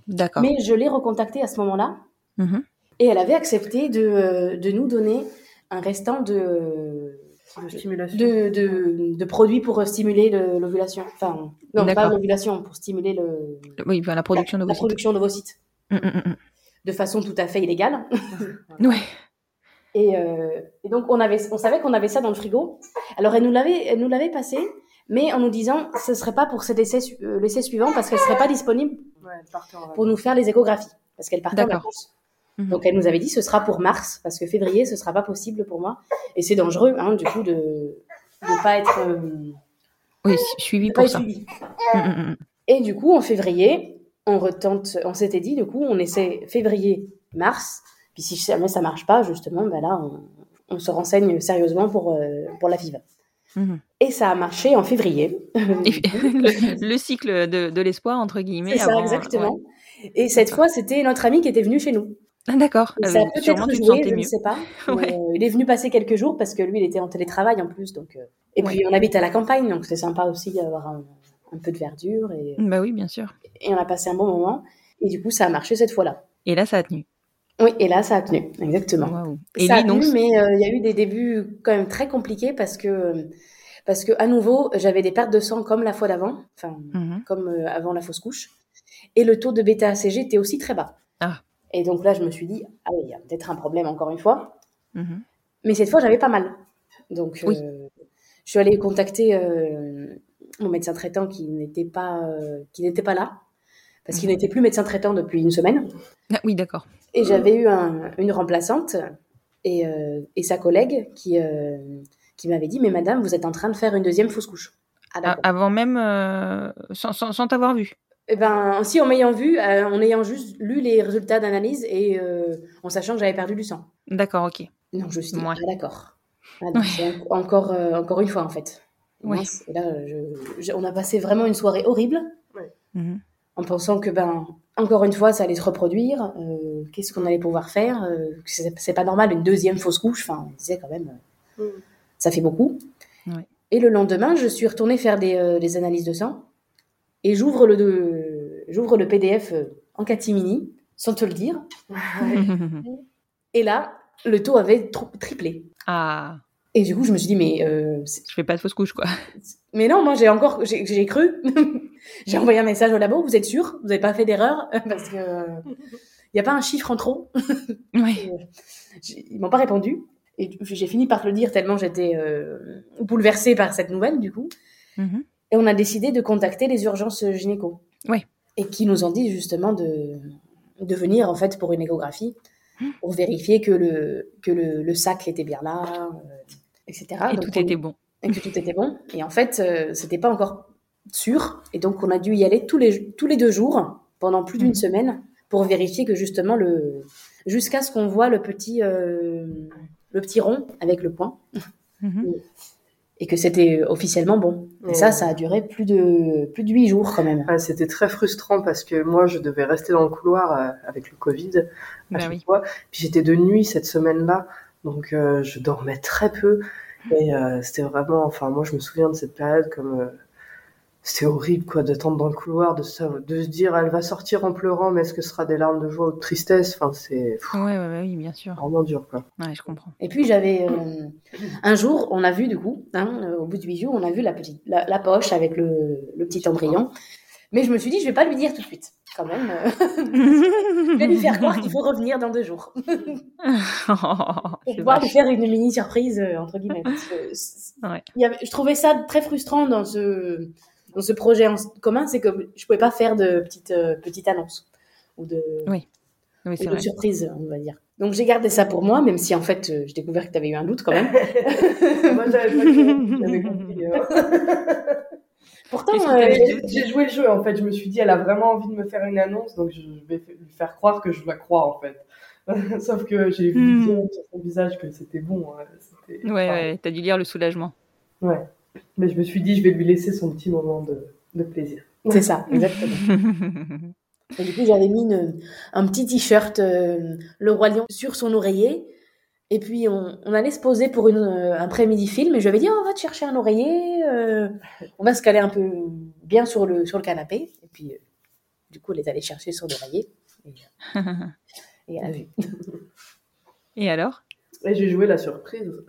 D'accord. Mais je l'ai recontactée à ce moment-là Mhm. et elle avait accepté de, euh, de nous donner un restant de, De stimulation. de, de, de produits pour stimuler le- l'ovulation. Enfin, non, pas l'ovulation, pour stimuler le, Oui, ben, la production la, la d'ovocytes. production d'ovocytes Hum, hum, hum, de façon tout à fait illégale. *laughs* Ouais. Et, euh, et donc, on, avait, on savait qu'on avait ça dans le frigo. Alors, elle nous l'avait, elle nous l'avait passé, mais en nous disant ce serait pas pour cet essai, euh, l'essai suivant parce qu'elle serait pas disponible Ouais, pour nous faire les échographies parce qu'elle partait en vacances. Mhm. Donc, elle nous avait dit ce sera pour mars parce que février ce sera pas possible pour moi et c'est dangereux, hein, du coup, de de pas être, euh, Oui, suivi pas pour ça. suivi. Et du coup, en février, on retente, on s'était dit, du coup, on essaie février, mars. Puis si jamais ça marche pas, justement, ben là, on, on se renseigne sérieusement pour, euh, pour la FIV. Mhm. Et ça a marché en février. *laughs* Le, le cycle de, de l'espoir, entre guillemets. C'est ça, avant- exactement. ouais. Et cette fois, c'était notre ami qui était venu chez nous. Ah, D'accord. Euh, ça a peut-être joué, je ne sais pas. *laughs* Ouais. Euh, il est venu passer quelques jours parce que lui, il était en télétravail en plus. Donc, euh, Et puis, on habite à la campagne, donc c'est sympa aussi d'avoir un, un peu de verdure. Et, Bah oui, bien sûr. Et on a passé un bon moment. Et du coup, ça a marché cette fois-là. Et là, ça a tenu. Oui, et là, ça a tenu, exactement. Et ça lui, a donc. tenu, mais euh, il y a eu des débuts quand même très compliqués parce que, parce que à nouveau, j'avais des pertes de sang comme la fois d'avant, enfin, Mhm. comme euh, avant la fausse couche. Et le taux de bêta-ACG était aussi très bas. Ah. Et donc là, je me suis dit, ah oui, il y a peut-être un problème encore une fois. Mhm. Mais cette fois, j'avais pas mal. Donc, Oui. euh, je suis allée contacter mon médecin traitant qui n'était pas, qui n'était pas là, parce qu'il Mhm. n'était plus médecin traitant depuis une semaine. Ah, oui, d'accord. Et j'avais eu un- une remplaçante et, euh, et sa collègue qui, euh, qui m'avait dit Mais madame, vous êtes en train de faire une deuxième fausse couche. Ah, A- d'accord. Avant même, euh, sans, sans, sans t'avoir vu. Eh ben, si, en m'ayant vu, euh, en ayant juste lu les résultats d'analyse et en sachant que j'avais perdu du sang. D'accord, ok. Donc je suis Ouais. ah d'accord. Ah, en- encore, encore une fois en fait. Ouais. Mince. Et là, je- je- on a passé vraiment une soirée horrible Mhm. En pensant que, ben, encore une fois, ça allait se reproduire. euh, Qu'est-ce qu'on allait pouvoir faire euh, que C'est c'est pas normal, une deuxième fausse couche. Enfin, on disait quand même, euh, Mm. ça fait beaucoup. Ouais. Et le lendemain, je suis retournée faire des, euh, des analyses de sang et j'ouvre le, de- j'ouvre le PDF en catimini, sans te le dire. *laughs* Et là, le taux avait tro- triplé. ah, Et du coup, je me suis dit, mais, euh, c'est- je fais pas de fausse couche, quoi. mais non, moi j'ai encore, j'ai j'ai cru. *laughs* j'ai envoyé un message au labo, vous êtes sûr? Vous n'avez pas fait d'erreur? *laughs* Parce que il n'y a pas un chiffre en trop? *laughs* Ouais. J'ai- Ils m'ont pas répondu. Et j'ai fini par le dire tellement j'étais euh, bouleversée par cette nouvelle, du coup. Mhm. Et on a décidé de contacter les urgences gynéco. Oui. Et qui nous ont dit justement de, de venir en fait pour une échographie, pour vérifier que le, que le, le sac était bien là, euh, etc. Et Donc, tout on- était bon. et que tout était bon. Et en fait, euh, c'était pas encore sûr. Et donc, on a dû y aller tous les, tous les deux jours, pendant plus d'une Mhm. semaine, pour vérifier que justement, le, jusqu'à ce qu'on voit le petit, euh, le petit rond avec le point, Mhm. et que c'était officiellement bon. Et Ouais. ça, ça a duré plus de, plus de huit jours quand même. Ouais, c'était très frustrant parce que moi, je devais rester dans le couloir euh, avec le Covid à chaque oui. fois. Puis j'étais de nuit cette semaine-là, donc euh, je dormais très peu. Et euh, c'était vraiment, enfin, moi, je me souviens de cette période comme euh, c'était horrible, quoi, d'attendre dans le couloir, de, se dire, elle va sortir en pleurant, mais est-ce que ce sera des larmes de joie ou de tristesse? Enfin, c'est pff, Ouais, ouais, ouais, oui, bien sûr. vraiment dur, quoi. Ouais, je comprends. Et puis j'avais euh, un jour, on a vu du coup, hein, euh, au bout de huit jours, on a vu la petite, la, la poche avec le, le petit embryon. Mais je me suis dit, je vais pas lui dire tout de suite, quand même. euh, *laughs* je vais lui faire croire qu'il faut revenir dans deux jours *laughs* pour C'est pouvoir lui faire une mini surprise euh, entre guillemets. Parce que c- Ouais. il y avait- je trouvais ça très frustrant dans ce dans ce projet en commun, c'est que je pouvais pas faire de petite euh, petite annonce ou de Oui, Oui, ou de vrai. surprise, on va dire. Donc j'ai gardé ça pour moi, même si en fait euh, j'ai découvert que tu avais eu un doute quand même. *laughs* moi, j'avais pas hein. *laughs* Pourtant, euh, J'ai joué le jeu en fait. Je me suis dit, elle a vraiment envie de me faire une annonce, donc je vais lui faire croire que je la crois en fait. *laughs* Sauf que j'ai vu Hmm. sur son visage que c'était bon. hein. Ouais, enfin, ouais, t'as dû lire le soulagement. ouais. Mais je me suis dit, je vais lui laisser son petit moment de, de plaisir. c'est ça, *laughs* exactement. Et du coup, j'avais mis une- un petit t-shirt euh, Le Roi Lion sur son oreiller. Et puis, on, on allait se poser pour une, euh, un après-midi film. Et je lui avais dit, Oh, on va te chercher un oreiller. euh, on va se caler un peu bien sur le, sur le canapé. Et puis, euh, du coup, elle est allée chercher son oreiller. Et, euh, *laughs* et elle a vu. Et alors? Et j'ai joué la surprise. *laughs*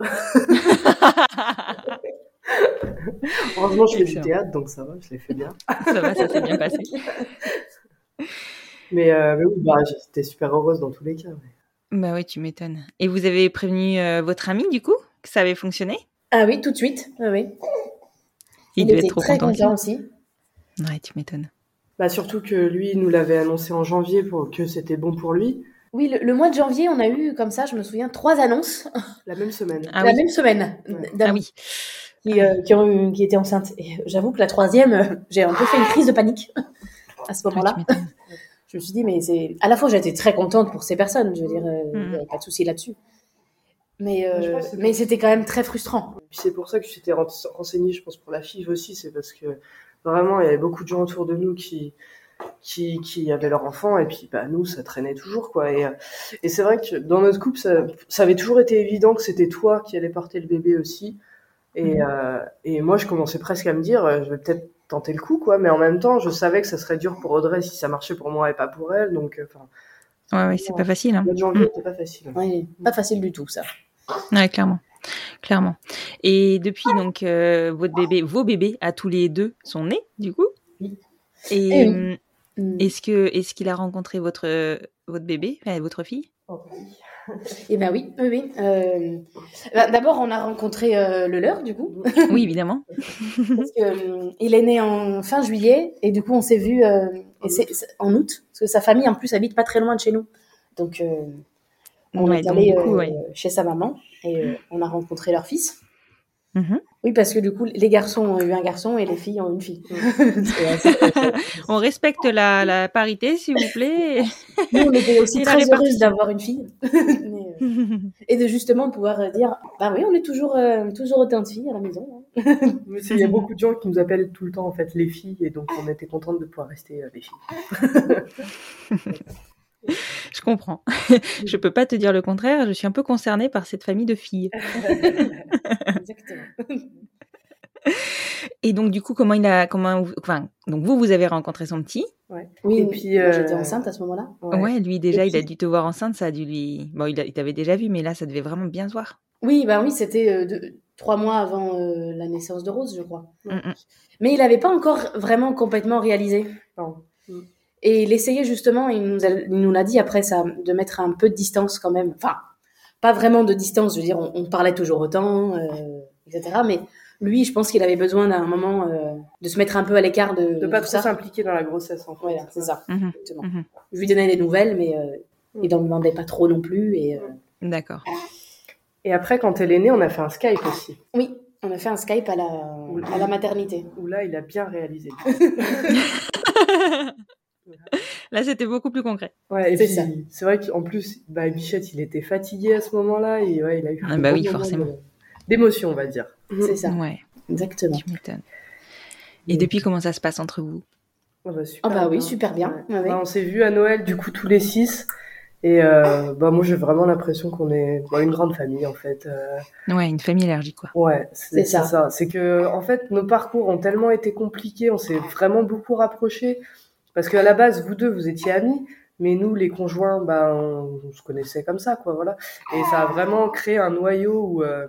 *laughs* Heureusement, je fais du théâtre, donc ça va, je l'ai fait bien. *laughs* Ça va, ça s'est bien passé. Mais, euh, mais oui, bah, j'étais super heureuse dans tous les cas. Bah oui, tu m'étonnes. Et vous avez prévenu euh, votre ami, du coup, que ça avait fonctionné? Ah oui, tout de suite. Oui, oui. Il, Il devait était être trop très content. content aussi. Ouais, tu m'étonnes. Bah, surtout que lui, il nous l'avait annoncé en janvier pour que c'était bon pour lui, Oui, le, le mois de janvier, on a eu, comme ça, je me souviens, trois annonces la même semaine. Ah la oui. même semaine Ah oui. Qui, euh, qui, ont qui étaient enceintes. Et j'avoue que la troisième, euh, j'ai un peu fait une crise de panique *laughs* à ce moment-là. m'étonnes. Je me suis dit, mais c'est. À la fois, j'étais très contente pour ces personnes, je veux dire, euh, il n'y avait pas de souci là-dessus. Mais, euh, mais c'était quand même très frustrant. Puis c'est pour ça que je t'étais ren- renseigné, je pense, pour la FIV aussi, c'est parce que vraiment, il y avait beaucoup de gens autour de nous qui, qui, qui avaient leur enfant, et puis bah, nous, ça traînait toujours, quoi. Et, et c'est vrai que dans notre couple, ça, ça avait toujours été évident que c'était toi qui allais porter le bébé aussi. Et, Mhm. euh, et moi, je commençais presque à me dire, euh, je vais peut-être tenter le coup, quoi. Mais en même temps, je savais que ça serait dur pour Audrey si ça marchait pour moi et pas pour elle. Donc, euh, enfin, Ouais, ouais, c'est pas facile. Hein. le mois de janvier, c'était pas facile. Ouais, pas facile du tout, ça. Ouais, clairement. Clairement. Et depuis, donc, euh, votre bébé, vos bébés, à tous les deux, sont nés, du coup? Oui. Et oui. Mm. est-ce que est-ce qu'il a rencontré votre, votre bébé, votre fille? Oh, oui. *laughs* Eh ben oui, oui, oui. Euh, bah, D'abord, on a rencontré euh, le leur, du coup. *laughs* Oui, évidemment. Parce que, euh, il est né en fin juillet et du coup, on s'est vu en août. Parce que sa famille, en plus, habite pas très loin de chez nous. Donc, on Ouais, est allé ouais. chez sa maman et on a rencontré leur fils. Mhm. Oui, parce que du coup, les garçons ont eu un garçon et les filles ont une fille. *laughs* Assez- *laughs* On respecte la, la parité, s'il vous plaît. Nous, on était aussi très heureuses répartition. d'avoir une fille. *laughs* Mais, euh, et de justement pouvoir dire, bah oui, on est toujours, euh, toujours autant de filles à la maison. hein. Mais Il y a beaucoup de gens qui nous appellent tout le temps en fait les filles et donc on était contente de pouvoir rester euh, les filles. Je comprends. je peux pas te dire le contraire. Je suis un peu concernée par cette famille de filles. *laughs* Exactement. Et donc, du coup, comment il a, comment, enfin, donc vous, vous avez rencontré son petit? Ouais. Oui, Et puis, moi, euh, j'étais enceinte à ce moment-là. Ouais, lui déjà, Et il a dû te voir enceinte. Ça a dû lui, bon, il, a- il t'avait déjà vu, mais là, ça devait vraiment bien se voir. Oui, bah oui, c'était euh, deux- trois mois avant euh, la naissance de Rose, je crois. Mm, mm. Mais il n'avait pas encore vraiment complètement réalisé. Non. Et il essayait justement, il nous, a- il nous l'a dit après ça, de mettre un peu de distance quand même. Enfin, pas vraiment de distance, je veux dire, on, on parlait toujours autant, euh, etc. Mais lui, je pense qu'il avait besoin d'un moment euh, de se mettre un peu à l'écart de, De pas tout trop ça. s'impliquer dans la grossesse en fait. Voilà, c'est ça. Mhm. Exactement. Mhm. Je lui donnais des nouvelles, mais euh, il n'en demandait pas trop non plus. Et, euh, D'accord. Et après, quand elle est née, on a fait un Skype aussi. Oui, on a fait un Skype à la, à la maternité. Où là, il a bien réalisé. *laughs* *laughs* *laughs* Là, c'était beaucoup plus concret. Ouais, C'est puis, ça. c'est vrai qu'en plus, bah, Bichette, il était fatigué à ce moment-là et ouais, il a eu Ah un bah oui, forcément. d'émotion, on va dire. C'est ça, Ouais, exactement. tu m'étonnes. Et depuis, comment ça se passe entre vous? Ah bah, super Ah bah oui, bien. super bien. Ouais. Ouais, ouais. Bah, on s'est vu à Noël, du coup, tous les six. Et euh, bah, moi, j'ai vraiment l'impression qu'on est bah, une grande famille, en fait. Euh, Ouais, une famille élargie, quoi. ouais, C'est c'est ça. ça. C'est que, en fait, nos parcours ont tellement été compliqués, on s'est vraiment beaucoup rapprochés. Parce qu'à la base, vous deux, vous étiez amis. Mais nous, les conjoints, bah, on, on se connaissait comme ça, quoi, voilà. Et ça a vraiment créé un noyau où, euh,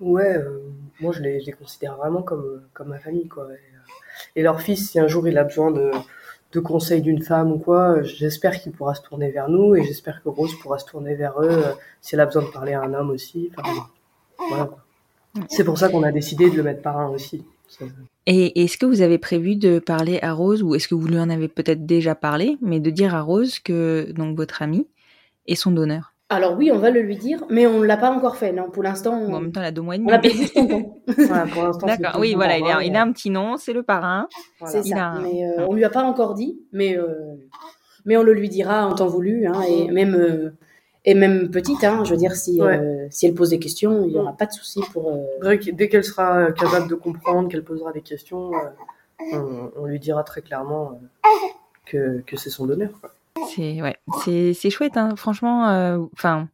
ouais, euh, moi, je les, je les considère vraiment comme, comme ma famille, quoi. Et, euh, et leur fils, si un jour il a besoin de, de conseils d'une femme ou quoi, j'espère qu'il pourra se tourner vers nous et j'espère que Rose pourra se tourner vers eux euh, si elle a besoin de parler à un homme aussi. Enfin, voilà, quoi. C'est pour ça qu'on a décidé de le mettre parrain aussi. Et est-ce que vous avez prévu de parler à Rose, ou est-ce que vous lui en avez peut-être déjà parlé, mais de dire à Rose que donc votre ami est son donneur? Alors oui, on va le lui dire, mais on ne l'a pas encore fait. Non, pour l'instant, Bon, En on, même temps, elle a deux mois et on demi. l'appelle juste tonton. Voilà, pour l'instant, c'est D'accord, oui, voilà, il a, il a un petit nom, c'est le parrain. voilà. C'est Il ça. a un- Mais euh, on lui a pas encore dit, mais euh, mais on le lui dira en temps voulu, hein, et même euh, et même petite, hein, je veux dire si euh, si elle pose des questions, il y aura pas de souci pour. euh, Dès que- Dès qu'elle sera capable de comprendre, qu'elle posera des questions, euh, on, on lui dira très clairement euh, que, que c'est son donneur. Quoi. C'est ouais, c'est c'est chouette, hein. franchement. euh, Enfin,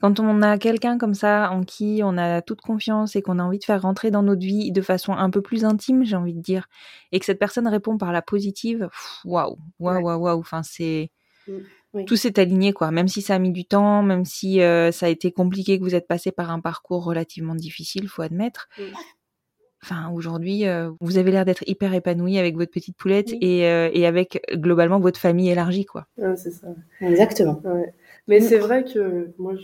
quand on a quelqu'un comme ça en qui on a toute confiance et qu'on a envie de faire rentrer dans notre vie de façon un peu plus intime, j'ai envie de dire, et que cette personne répond par la positive, waouh, waouh, waouh, waouh. Enfin, c'est Mm, oui. tout s'est aligné quoi. Même si ça a mis du temps, même si euh, ça a été compliqué, que vous êtes passé par un parcours relativement difficile, faut admettre. Enfin, aujourd'hui, euh, vous avez l'air d'être hyper épanoui avec votre petite poulette Oui. et, euh, et avec globalement votre famille élargie, quoi. Ouais, c'est ça. Exactement. Ouais. Mais Mm. c'est vrai que moi,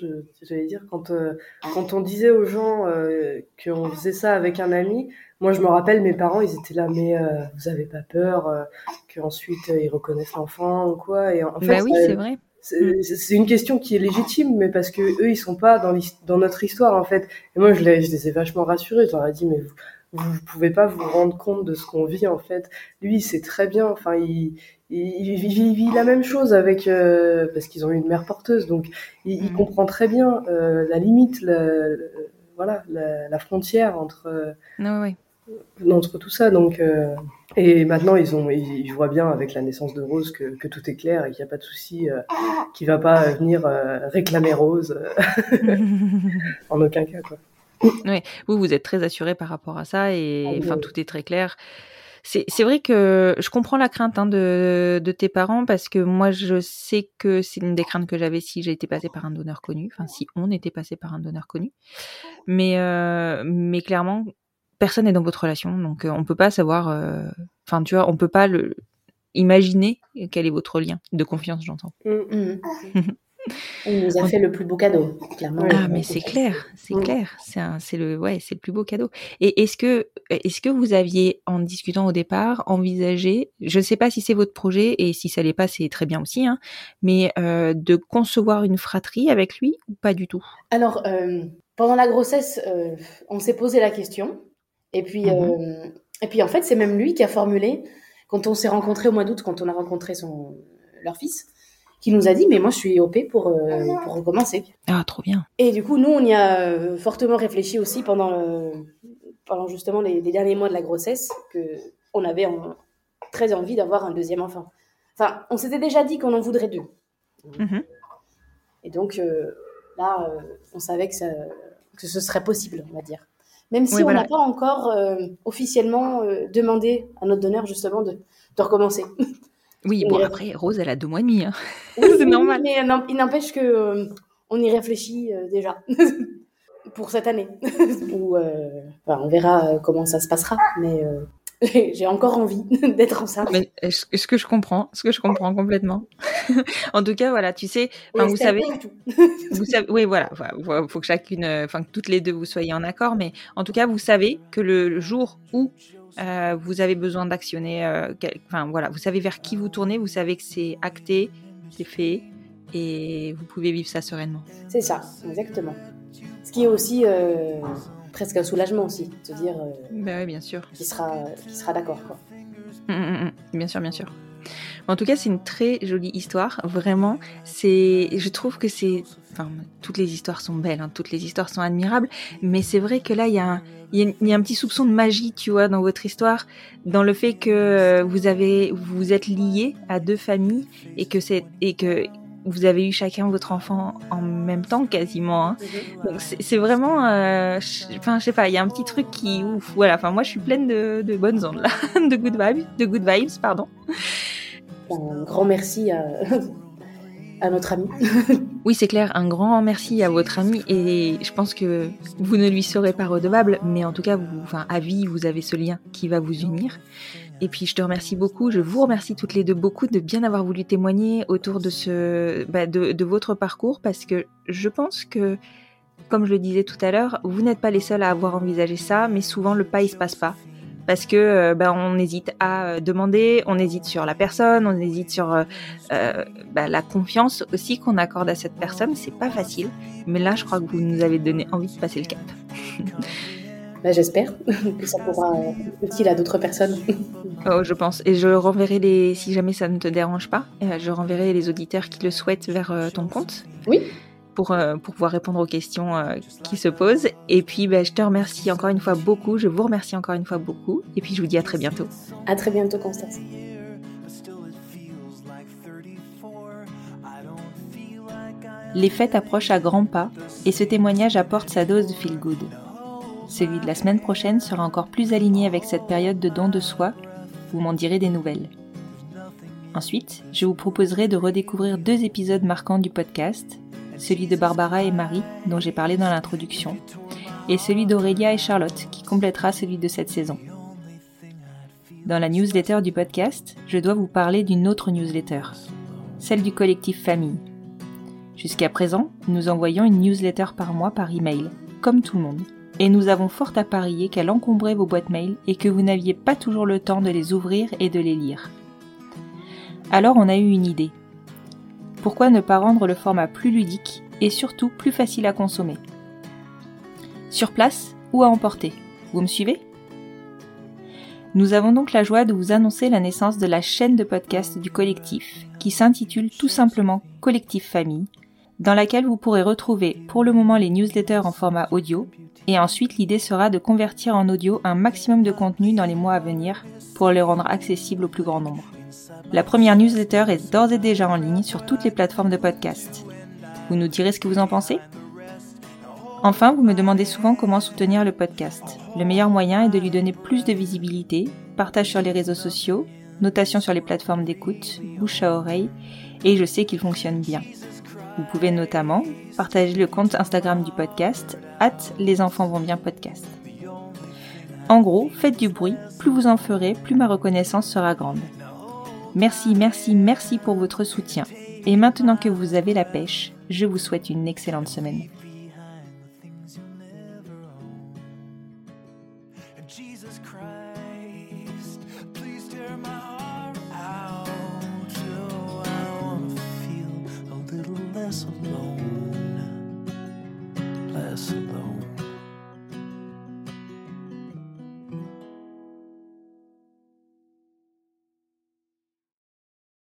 j'allais dire, quand, euh, quand on disait aux gens euh, qu'on faisait ça avec un ami, moi je me rappelle, mes parents, ils étaient là, mais euh, vous avez pas peur qu'ensuite ils reconnaissent l'enfant ou quoi Et en fait, bah oui, ça- c'est vrai. c'est c'est une question qui est légitime, mais parce que eux, ils sont pas dans, dans notre histoire, en fait. Et moi, je les, je les ai vachement rassurés. Je leur ai dit, mais vous, vous pouvez pas vous rendre compte de ce qu'on vit, en fait. Lui, c'est très bien. Enfin, il, il, il vit, la même chose avec, euh, parce qu'ils ont eu une mère porteuse. Donc, il, il Mhm. comprend très bien euh, la limite, la, la- voilà, la, la frontière entre, euh, Ouais, ouais. entre tout ça. Donc, euh, et maintenant, ils, ont, ils, ils voient bien avec la naissance de Rose que, que tout est clair et qu'il n'y a pas de souci, euh, qu'il va pas venir euh, réclamer Rose euh, *laughs* en aucun cas. Quoi. vous, vous êtes très assuré par rapport à ça et Ah oui, enfin oui. tout est très clair. C'est c'est vrai que je comprends la crainte hein, de, de tes parents parce que moi je sais que c'est une des craintes que j'avais si j'ai été passée par un donneur connu, enfin si on était passé par un donneur connu. Mais euh, mais clairement personne n'est dans votre relation donc euh, on peut pas savoir. euh, Enfin tu vois on peut pas le imaginer quel est votre lien de confiance j'entends. Mhm. *laughs* Il nous a fait le plus beau cadeau, clairement. Ah, mais c'est clair, c'est Mm. clair. C'est le, ouais, c'est le plus beau cadeau. Et est-ce que, est-ce que vous aviez, en discutant au départ, envisagé, je ne sais pas si c'est votre projet et si ça l'est pas, c'est très bien aussi, hein, mais euh, de concevoir une fratrie avec lui ou pas du tout? Alors, euh, pendant la grossesse, euh, on s'est posé la question. Et puis, Mhm. euh, et puis en fait, c'est même lui qui a formulé, quand on s'est rencontrés au mois d'août, quand on a rencontré son, leur fils, qui nous a dit, mais moi, je suis OP pour, euh, pour recommencer. Ah, trop bien. Et du coup, nous, on y a euh, fortement réfléchi aussi pendant, le- pendant justement les, les derniers mois de la grossesse, que on avait en- très envie d'avoir un deuxième enfant. Enfin, on s'était déjà dit qu'on en voudrait deux. Mhm. Et donc euh, là, euh, on savait que, ça- que ce serait possible, on va dire. Même si Oui, on voilà. n'a pas encore euh, officiellement euh, demandé à notre donneur justement de, de recommencer. *laughs* Oui, bon Mais- après, Rose, elle a deux mois et demi. hein. *laughs* Oui, C'est oui, normal. Mais euh, il n'empêche que euh, on y réfléchit euh, déjà *laughs* pour cette année. *laughs* Ou euh, enfin, on verra euh, comment ça se passera. Mais euh, *laughs* j'ai encore envie *laughs* d'être enceinte. Mais ce que je comprends, ce que je comprends complètement? *laughs* en tout cas, voilà, tu sais, enfin, vous savez, vous savez, oui, voilà, il faut que chacune, enfin que toutes les deux vous soyez en accord, mais en tout cas, vous savez que le, jour où euh, vous avez besoin d'actionner, euh, enfin voilà, vous savez vers qui vous tournez, vous savez que c'est acté, c'est fait, et vous pouvez vivre ça sereinement. C'est ça, exactement. Ce qui est aussi euh, presque un soulagement aussi, de se dire euh, Ben oui, bien sûr. qu'il sera, qu'il sera d'accord. quoi. Mm, mm, mm. Bien sûr, bien sûr. En tout cas, c'est une très jolie histoire. Vraiment, c'est. Je trouve que c'est. Enfin, toutes les histoires sont belles, hein, toutes les histoires sont admirables, mais c'est vrai que là, il y, a un... il y a- un petit soupçon de magie, tu vois, dans votre histoire, dans le fait que vous avez, vous êtes liés à deux familles et que c'est et que vous avez eu chacun votre enfant en même temps quasiment. hein. Donc c'est vraiment, euh, je- enfin je sais pas, il y a un petit truc qui, ouf, voilà. Enfin moi je suis pleine de, de bonnes ondes là, *laughs* de good vibes, de good vibes, pardon. Un grand merci à, notre ami. Oui c'est clair, un grand merci à votre ami et je pense que vous ne lui serez pas redevable, mais en tout cas à vie vous avez ce lien qui va vous unir. Et puis je te remercie beaucoup, je vous remercie toutes les deux beaucoup de bien avoir voulu témoigner autour de ce, bah, de, de votre parcours parce que je pense que, comme je le disais tout à l'heure, vous n'êtes pas les seuls à avoir envisagé ça, mais souvent le pas il se passe pas parce que euh, bah, on hésite à euh, demander, on hésite sur la personne, on hésite sur euh, euh, bah, la confiance aussi qu'on accorde à cette personne. C'est pas facile, mais là je crois que vous nous avez donné envie de passer le cap. *laughs* Bah, J'espère *laughs* que ça pourra être utile à d'autres personnes. *laughs* Oh, je pense. Et je renverrai les, si jamais ça ne te dérange pas, je renverrai les auditeurs qui le souhaitent vers ton compte. Oui. Pour, euh, pour pouvoir répondre aux questions euh, qui se posent. Et puis, bah, je te remercie encore une fois beaucoup. Je vous remercie encore une fois beaucoup. Et puis, je vous dis à très bientôt. À très bientôt, Constance. Les fêtes approchent à grands pas et ce témoignage apporte sa dose de feel good. Celui de la semaine prochaine sera encore plus aligné avec cette période de don de soi, vous m'en direz des nouvelles. Ensuite, je vous proposerai de redécouvrir deux épisodes marquants du podcast, celui de Barbara et Marie, dont j'ai parlé dans l'introduction, et celui d'Aurélia et Charlotte, qui complétera celui de cette saison. Dans la newsletter du podcast, je dois vous parler d'une autre newsletter, celle du collectif Famille. Jusqu'à présent, nous envoyions une newsletter par mois par email, comme tout le monde. Et nous avons fort à parier qu'elle encombrait vos boîtes mail et que vous n'aviez pas toujours le temps de les ouvrir et de les lire. Alors on a eu une idée. Pourquoi ne pas rendre le format plus ludique et surtout plus facile à consommer Sur place ou à emporter Vous me suivez? Nous avons donc la joie de vous annoncer la naissance de la chaîne de podcast du collectif qui s'intitule tout simplement Collectif Famille dans laquelle vous pourrez retrouver pour le moment les newsletters en format audio, et ensuite l'idée sera de convertir en audio un maximum de contenu dans les mois à venir pour les rendre accessibles au plus grand nombre. La première newsletter est d'ores et déjà en ligne sur toutes les plateformes de podcast. Vous nous direz ce que vous en pensez Enfin, vous me demandez souvent comment soutenir le podcast. Le meilleur moyen est de lui donner plus de visibilité, partage sur les réseaux sociaux, notation sur les plateformes d'écoute, bouche à oreille, et je sais qu'il fonctionne bien. Vous pouvez notamment partager le compte Instagram du podcast, at les enfants vont bien podcast. En gros, faites du bruit, plus vous en ferez, plus ma reconnaissance sera grande. Merci, merci, merci pour votre soutien. Et maintenant que vous avez la pêche, je vous souhaite une excellente semaine.